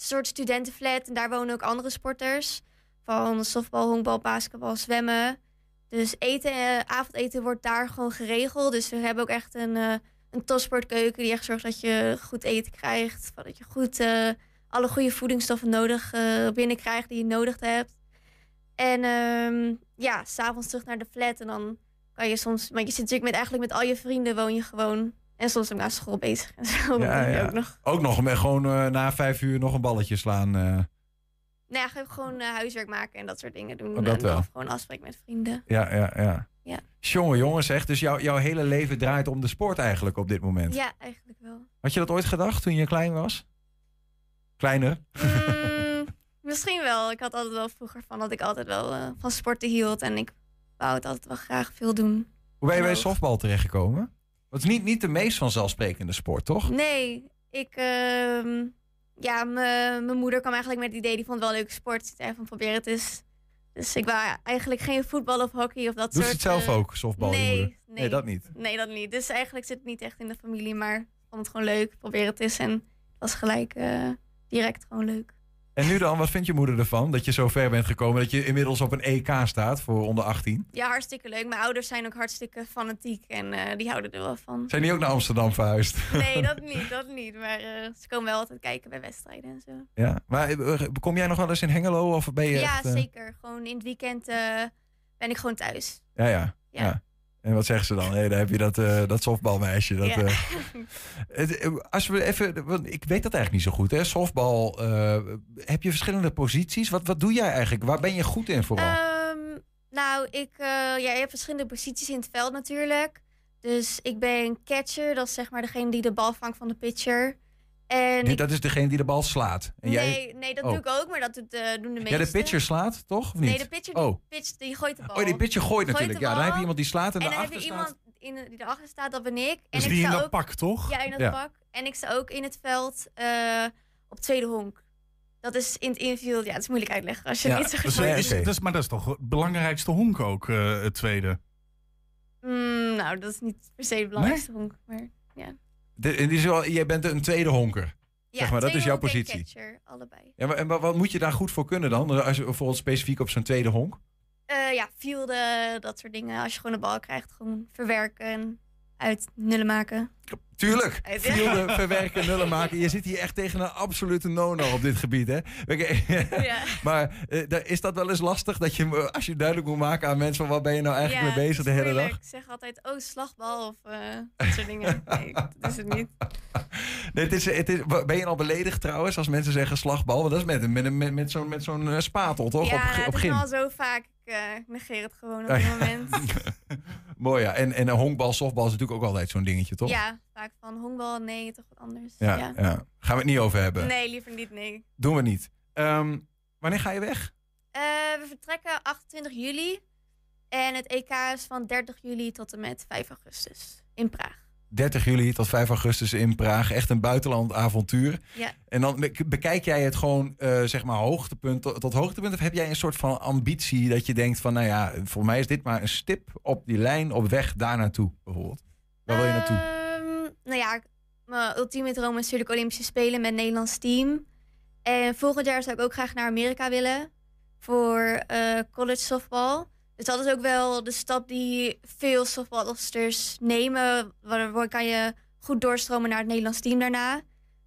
eh, soort studentenflat en daar wonen ook andere sporters. Van softbal, honkbal, basketbal, zwemmen. Dus eten, eh, avondeten wordt daar gewoon geregeld. Dus we hebben ook echt een, eh een topsportkeuken die echt zorgt dat je goed eten krijgt. Dat je goed eh, alle goede voedingsstoffen nodig binnenkrijgt die je nodig hebt. En ehm, ja, s'avonds terug naar de flat en dan kan je soms... Maar je zit natuurlijk met, eigenlijk met al je vrienden woon je gewoon... En soms ook naar school bezig en zo. Ja, ja. ook nog. Ook nog gewoon eh, na vijf uur nog een balletje slaan. eh. Nou ja, gewoon eh, huiswerk maken en dat soort dingen doen. Oh, dat en wel. Of gewoon afspreken met vrienden. ja, ja, ja. Ja. Jongen, jongens, zeg. Dus jouw jouw hele leven draait om de sport eigenlijk op dit moment. Ja, eigenlijk wel. Had je dat ooit gedacht toen je klein was? Kleiner? Mm, misschien wel. Ik had altijd wel vroeger van dat ik altijd wel van sporten hield. En ik wou het altijd wel graag veel doen. Hoe ben je bij softbal terechtgekomen? Het is niet, niet de meest vanzelfsprekende sport, toch? Nee, ik... ehm, ja, me- mijn moeder kwam eigenlijk met het idee. Die vond het wel een leuke sport. Ze zei van probeer het eens. Dus ik wou eigenlijk geen voetbal of hockey of dat Doet soort... ze het zelf eh, ook, softbal, Nee, nee, Nee, dat niet. Nee, dat niet. Dus eigenlijk zit het niet echt in de familie. Maar ik vond het gewoon leuk. Probeer het eens. En het was gelijk eh, direct gewoon leuk. En nu dan, wat vindt je moeder ervan? Dat je zo ver bent gekomen dat je inmiddels op een EK staat voor onder 18? Ja, hartstikke leuk. Mijn ouders zijn ook hartstikke fanatiek. En eh, die houden er wel van. Zijn die ook naar Amsterdam verhuisd? Nee, dat niet, dat niet. Maar eh, ze komen wel altijd kijken bij wedstrijden en zo. Ja, maar eh, kom jij nog wel eens in Hengelo of ben je ja, echt, zeker. Gewoon in het weekend ben ik gewoon thuis. Ja, ja, Ja. ja. En wat zeggen ze dan? Hé, daar heb je dat, eh dat softbalmeisje. Dat, Ja. eh, het, eh, als we even, want ik weet dat eigenlijk niet zo goed. Hè? Softbal, heb je verschillende posities? Wat, wat doe jij eigenlijk? Waar ben je goed in vooral? Ehm, nou, ik, ja, je hebt verschillende posities in het veld natuurlijk. Dus ik ben catcher, dat is zeg maar degene die de bal vangt van de pitcher. En ik- dat is degene die de bal slaat. En jij, nee, nee, dat Oh. doe ik ook, maar dat doet, eh, doen de meeste. Ja, de pitcher slaat, toch? Of niet? Nee, de pitcher die, Oh. pitcht, die gooit de bal. Oh, die pitcher gooit natuurlijk. Ja, dan heb je iemand die slaat en En dan daarachter heb je staat- iemand in, die erachter staat, dat ben ik. En Dus ik die in dat ook, pak, toch? Ja, in dat Ja. pak. En ik sta ook in het veld eh, op tweede honk. Dat is in het infield, ja, het is moeilijk uitleggen als je niet zo goed dus, is- dat is- maar dat is toch het belangrijkste honk ook, eh, het tweede? Mm, nou, dat is niet per se het belangrijkste honk, maar ja. De, en die is wel, jij bent een tweede honker. Ja, zeg maar, dat is jouw positie. catcher, allebei. Ja, maar, en wat, wat moet je daar goed voor kunnen dan? Als je bijvoorbeeld specifiek op zo'n tweede honk? Eh, ja, fielden, dat soort dingen. Als je gewoon de bal krijgt, gewoon verwerken en uit nullen maken. Tuurlijk. Fielden, verwerken, nullen maken. Je zit hier echt tegen een absolute no-no op dit gebied, hè? Oké. Maar eh, is dat wel eens lastig? Dat je, eh, als je duidelijk moet maken aan mensen... van wat ben je nou eigenlijk Ja, mee bezig de hele moeilijk. dag? Ik zeg altijd, oh, slagbal of eh, dat soort dingen. Nee, dat is het niet. Nee, het is, het is, ben je al beledigd trouwens als mensen zeggen slagbal? Want dat is met, met, met, met zo'n met zo'n eh, spatel, toch? ja, op, op het is al zo vaak. Ik eh, negeer het gewoon op dit moment. Mooi, ja. En, en honkbal, softbal is natuurlijk ook altijd zo'n dingetje, toch? Ja, vaak van honkbal, nee, toch wat anders. Ja, Ja. ja. Gaan we het niet over hebben. Nee, liever niet, nee. Doen we niet. Ehm, wanneer ga je weg? Eh, we vertrekken 28 juli. En het EK is van 30 juli tot en met 5 augustus in Praag. 30 juli tot 5 augustus in Praag. Echt een buitenland avontuur. Ja. En dan be- bekijk jij het gewoon, eh, zeg maar, hoogtepunt tot, tot hoogtepunt? Of heb jij een soort van ambitie dat je denkt van... nou ja, voor mij is dit maar een stip op die lijn op weg daar naartoe, bijvoorbeeld? Waar wil je naartoe? Ehm, nou ja, mijn ultieme droom is natuurlijk Olympische Spelen met het Nederlands team. En volgend jaar zou ik ook graag naar Amerika willen voor eh, college softball. Dus dat is ook wel de stap die veel softballsters nemen. Waardoor kan je goed doorstromen naar het Nederlands team daarna.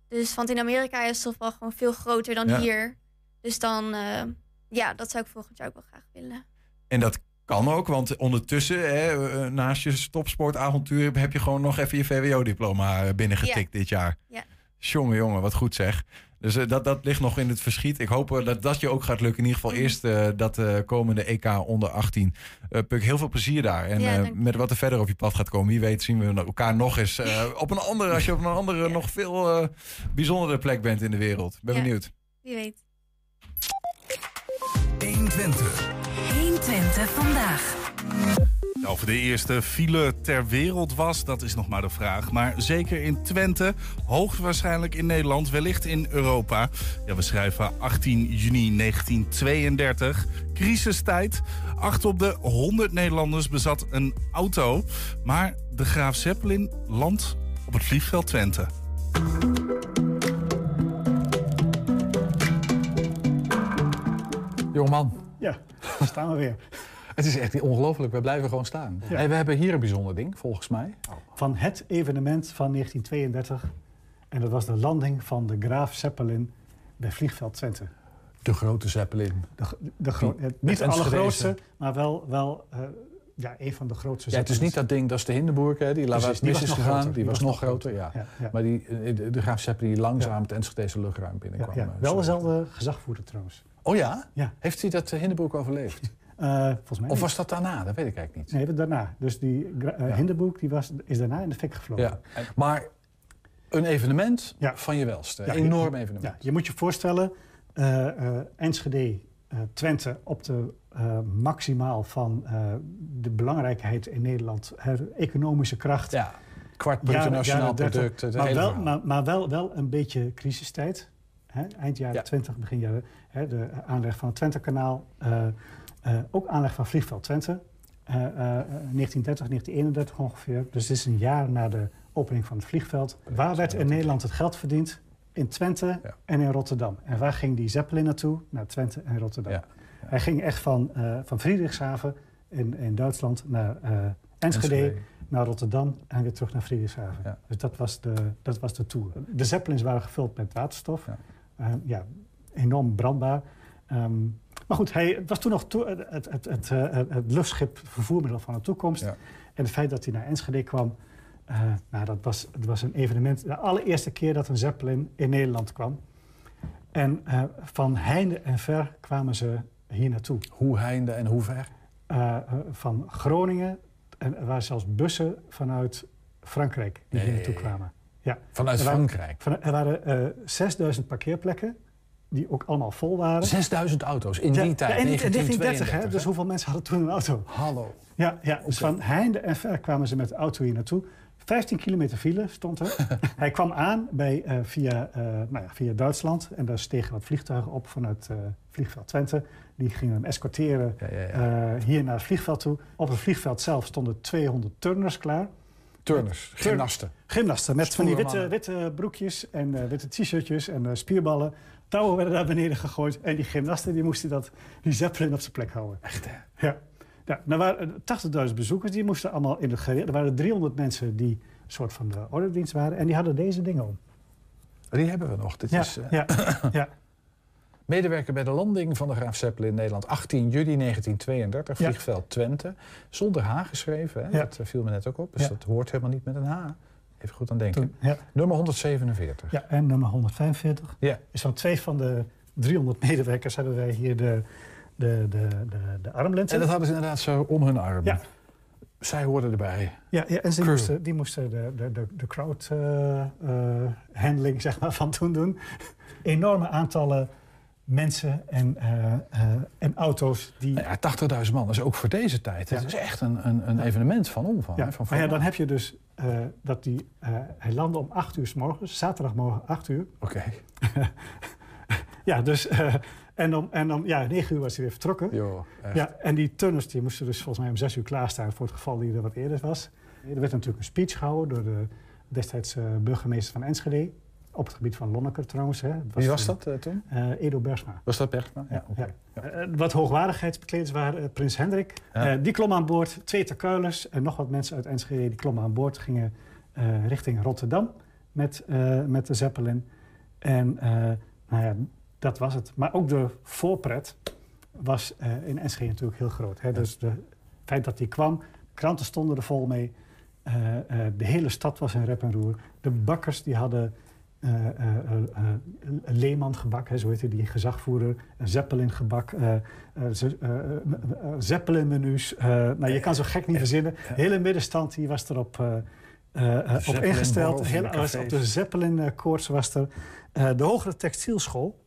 Dus want in Amerika is softball gewoon veel groter dan Ja. hier. Dus dan, eh, ja, dat zou ik volgend jaar ook wel graag willen. En dat kan ook, want ondertussen, hè, eh, naast je topsportavontuur... heb je gewoon nog even je VWO-diploma eh, binnengetikt dit jaar. Ja. Jongen, jongen, wat goed zeg. Dus eh, dat, dat ligt nog in het verschiet. Ik hoop eh, dat dat je ook gaat lukken. In ieder geval eerst eh, dat eh, komende EK onder 18. Eh Puk, heel veel plezier daar. En Ja, eh, met wat er verder op je pad gaat komen. Wie weet zien we elkaar nog eens eh, op een andere... als je op een andere, nog veel eh, bijzondere plek bent in de wereld. Ben Ja. benieuwd. Wie weet. 120. 120 vandaag. Nou, of er de eerste file ter wereld was, dat is nog maar de vraag. Maar zeker in Twente, hoogstwaarschijnlijk in Nederland, wellicht in Europa. Ja, we schrijven 18 juni 1932. Crisistijd. Acht op de 100 Nederlanders bezat een auto. Maar de Graaf Zeppelin landt op het vliegveld Twente. Jongeman. Ja, daar staan we weer. Het is echt ongelooflijk, we blijven gewoon staan. Ja. Hey, we hebben hier een bijzonder ding, volgens mij. Van het evenement van 1932. En dat was de landing van de Graaf Zeppelin bij vliegveld Twente. De grote Zeppelin. De, de gro- Die- het- het niet de allergrootste, maar wel, wel eh, Ja, een van de grootste Ja, het is niet dat ding, dat is de Hindenburg, hè, die laat Precies, mis is gegaan. groter, Die was nog groter, ja. Ja, ja. Maar die, eh, de, de graaf Zeppelin die langzaam het Enschedeze luchtruim binnenkwam. ja. eh, Wel dezelfde gezagvoerder trouwens. Oh ja? Ja. Heeft hij dat Hindenburg overleefd? Eh, volgens mij Of was dat daarna? Dat weet ik eigenlijk niet. Nee, dat daarna. Dus die eh, Hindenburg die was, is daarna in de fik gevlogen. Ja. Maar een evenement van je welste. Ja, Een enorm evenement. Ja, je moet je voorstellen, eh, Enschede, eh, Twente op de maximaal van de belangrijkheid in Nederland, economische kracht. Ja, kwart bruto Jaren- nationaal jaren 30, product, het maar wel, maar wel, wel een beetje crisistijd. Hè? Eind jaren Ja. 20, begin jaren. Hè? De aanleg van het Twentekanaal. Eh eh, ook aanleg van vliegveld Twente. Eh, eh, 1930, 1931 ongeveer. Dus dit is een jaar na de opening van het vliegveld. Waar werd in Nederland het geld verdiend? In Twente en in Rotterdam. En waar ging die Zeppelin naartoe? Naar Twente en Rotterdam. Hij ging echt van, eh, van Friedrichshaven in, in Duitsland naar eh, Enschede, Enschede. naar Rotterdam en weer terug naar Friedrichshaven. Dus dat was, de, dat was de tour. De Zeppelins waren gevuld met waterstof. Ja, ja enorm brandbaar. Ehm, maar goed, hij, het was toen nog het, het, het, het, eh, het luchtschip vervoermiddel van de toekomst. En het feit dat hij naar Enschede kwam, eh, nou, dat, was, het was een evenement. De allereerste keer dat een Zeppelin in Nederland kwam. En eh, van heinde en ver kwamen ze hier naartoe. Hoe heinde en hoe ver? Eh, eh, van Groningen. En er waren zelfs bussen vanuit Frankrijk die hier naartoe kwamen. Ja. Vanuit Er waren- Frankrijk? van- er waren eh 6000 parkeerplekken die ook allemaal vol waren. 6000 auto's in die Ja, tijd, ja, in, in 1930, 1932, hè? Dus hoeveel mensen hadden toen een auto? Hallo. Ja, ja dus van heinde en ver kwamen ze met de auto hier naartoe. 15 kilometer file stond er. Hij kwam aan bij, eh, via, eh, nou ja, via Duitsland. En daar stegen wat vliegtuigen op vanuit eh, vliegveld Twente. Die gingen hem escorteren hier naar het vliegveld toe. Op het vliegveld zelf stonden 200 turners klaar. Turners, Turn- gymnasten. Gymnasten met van die witte, witte broekjes en eh, witte t-shirtjes en eh, spierballen. Touwen werden daar beneden gegooid. En die gymnasten die moesten dat, die zeppelin op zijn plek houden. Echt hè? Ja. ja er waren eh, 80.000 bezoekers. Die moesten allemaal in het gereed. Er waren 300 mensen die een soort van de ordendienst waren. En die hadden deze dingen om. Die hebben we nog. Dit Ja, is, eh, ja, ja. Medewerker bij de landing van de Graaf Zeppelin in Nederland. 18 juli 1932, Ja. vliegveld Twente. Zonder H geschreven, hè? Dat eh, viel me net ook op. Dus dat hoort helemaal niet met een H. Even goed aan denken. Toen. Nummer 147. Ja, en nummer 145. Ja. Dus van twee van de 300 medewerkers hebben wij hier de, de, de, de, de. En dat hadden ze inderdaad zo om hun arm. Ja. Zij hoorden erbij. Ja, ja en ze moesten, die moesten de, de, de, de crowd eh, eh, handling zeg maar, van toen doen. Enorme aantallen mensen en, eh, eh, en auto's die... Nou ja, 80.000 man, dat is ook voor deze tijd. Het Ja. is echt een, een, een evenement van omvang. Ja, hè, van maar ja, dan heb je dus eh, dat die... hij landde om 8 uur s morgens, zaterdagmorgen 8 uur. Oké. ja, dus... en om, en om ja, 9 uur was hij weer vertrokken. Jo, echt. ja, en die tunnels die moesten dus volgens mij om 6 uur klaarstaan... voor het geval die er wat eerder was. Er werd natuurlijk een speech gehouden door de destijds burgemeester van Enschede... op het gebied van Lonneker trouwens. Hè. Het Wie was dat eh, toen? eh, Edo Bersma. Was dat Bergman? Ja. Eh, wat hoogwaardigheidsbekleders waren Prins Hendrik. Ja. Die klom aan boord. Twee Terkuilers en nog wat mensen uit Enschede... die klommen aan boord, gingen richting Rotterdam met, met de Zeppelin. En nou ja, dat was het. Maar ook de voorpret was in Enschede natuurlijk heel groot. Hè? Dus de- het feit dat die kwam, kranten stonden er vol mee. De hele stad was in rep en roer. De bakkers die hadden eh eh, eh, een Leeman gebak, hè, zo heette die gezagvoerder. Een Zeppelin gebak. ze- Zeppelin menus. nou, je kan zo gek niet verzinnen. De hele middenstand die was erop op ingesteld. Heel, op de Zeppelin koorts was er. De hogere textielschool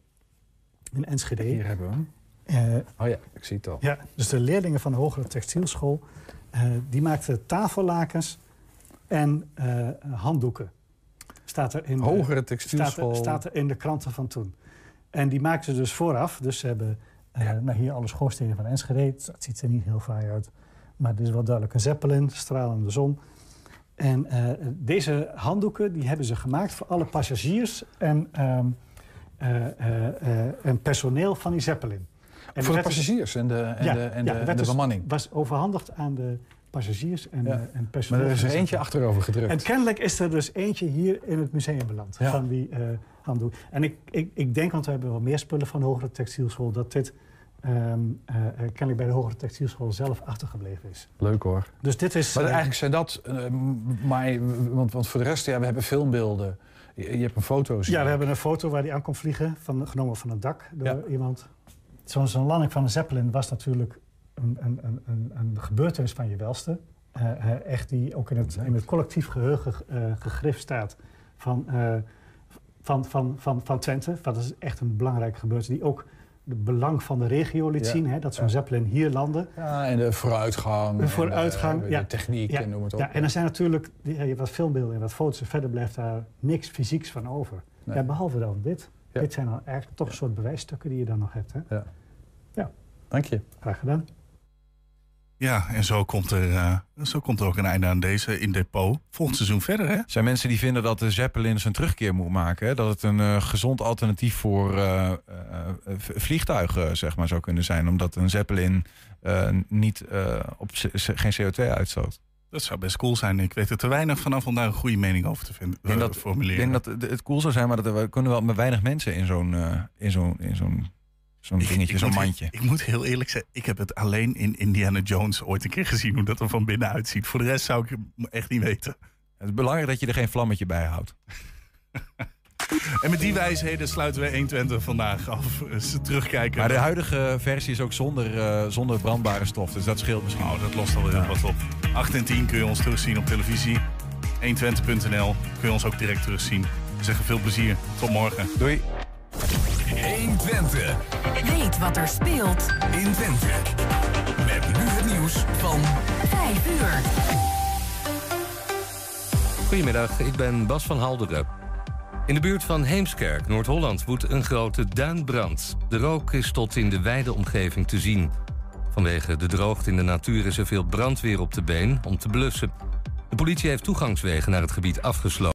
in Enschede. Hier hebben we hem. Oh ja, ik zie het al. ja, dus de leerlingen van de hogere textielschool... die maakten tafellakens en handdoeken. Staat er in de- Hogere textielschool. Staat er, staat er in de kranten van toen. En die maakten ze dus vooraf. Dus ze hebben eh, nou, hier alle schoorstenen van Enschede. Dat ziet er niet heel fraai uit. Maar dit is wel duidelijk een zeppelin, stralende zon. En eh, deze handdoeken die hebben ze gemaakt voor alle passagiers en, ehm, eh, en personeel van die zeppelin. En Voor de dus- passagiers en de, en Ja, de, en ja, de, werd en de dus- bemanning. was overhandigd aan de passagiers en, Ja. eh, en personeel. Maar er is er van eentje achterover gedrukt. En kennelijk is er dus eentje hier in het museum beland. Ja. Van die eh handdoek. En ik, ik, ik denk, want we hebben wel meer spullen van de hogere textielschool... dat dit ehm, eh, kennelijk bij de Hogere Textielschool zelf achtergebleven is. Leuk hoor. Dus dit is... Maar eigenlijk zijn dat... maar, want, want voor de rest, ja, we hebben filmbeelden. Je, je hebt een foto. Ja, we hebben een foto waar die aan komt vliegen, van, genomen van het dak door iemand. Zo'n zo'n landing van een Zeppelin was natuurlijk een, een, een, een, een gebeurtenis van je welste. Eh, eh, echt die ook in het, in het collectief geheugen eh, gegrift staat van, eh, van, van, van, van Twente. Dat is echt een belangrijke gebeurtenis die ook het belang van de regio liet Ja. zien. Hè, dat zo'n Ja. Zeppelin hier landde. Ja, en de vooruitgang. De vooruitgang, en de, ja. de techniek en noem het op. Ja, en er zijn natuurlijk je hebt wat filmbeelden en wat foto's. en Verder blijft daar niks fysieks van over. Nee. Ja, behalve dan dit. Dit zijn dan eigenlijk toch een soort bewijsstukken die je dan nog hebt. Hè? Ja. ja. Dank je. Graag gedaan. Ja, en zo komt, er, eh, zo komt er ook een einde aan deze in depot. Volgend seizoen verder, hè? Er zijn mensen die vinden dat de Zeppelin zijn terugkeer moet maken. Hè? Dat het een eh, gezond alternatief voor eh, vliegtuigen zeg maar, zou kunnen zijn. Omdat een Zeppelin niet, op geen CO2 uitstoot. Dat zou best cool zijn. Ik weet er te weinig vanaf om daar een goede mening over te vinden, Ik denk dat, formuleren. ik denk dat het- cool zou zijn, maar dat er, we kunnen wel met weinig mensen in zo'n in zo'n in zo'n zo'n dingetje, zo'n mandje. Ik moet heel eerlijk zeggen, ik heb het alleen in Indiana Jones ooit een keer gezien hoe dat er van binnen uitziet. Voor de rest zou ik het echt niet weten. Het is belangrijk dat je er geen vlammetje bij houdt. En met die wijsheden sluiten we 120 vandaag af. Dus terugkijken. Maar de huidige versie is ook zonder, eh, zonder brandbare stof, dus dat scheelt misschien. Oh, dat lost alweer wat op. 8 en 10 kun je ons terugzien op televisie. 120.nl kun je ons ook direct terugzien. We zeggen veel plezier. Tot morgen. Doei. 120. Weet wat er speelt in Twente. Met nu het nieuws van 5 uur. Goedemiddag, ik ben Bas van Halderen. In de buurt van Heemskerk, Noord-Holland, woedt een grote duinbrand. De rook is tot in de wijde omgeving te zien. Vanwege de droogte in de natuur is er veel brandweer op de been om te blussen. De politie heeft toegangswegen naar het gebied afgesloten.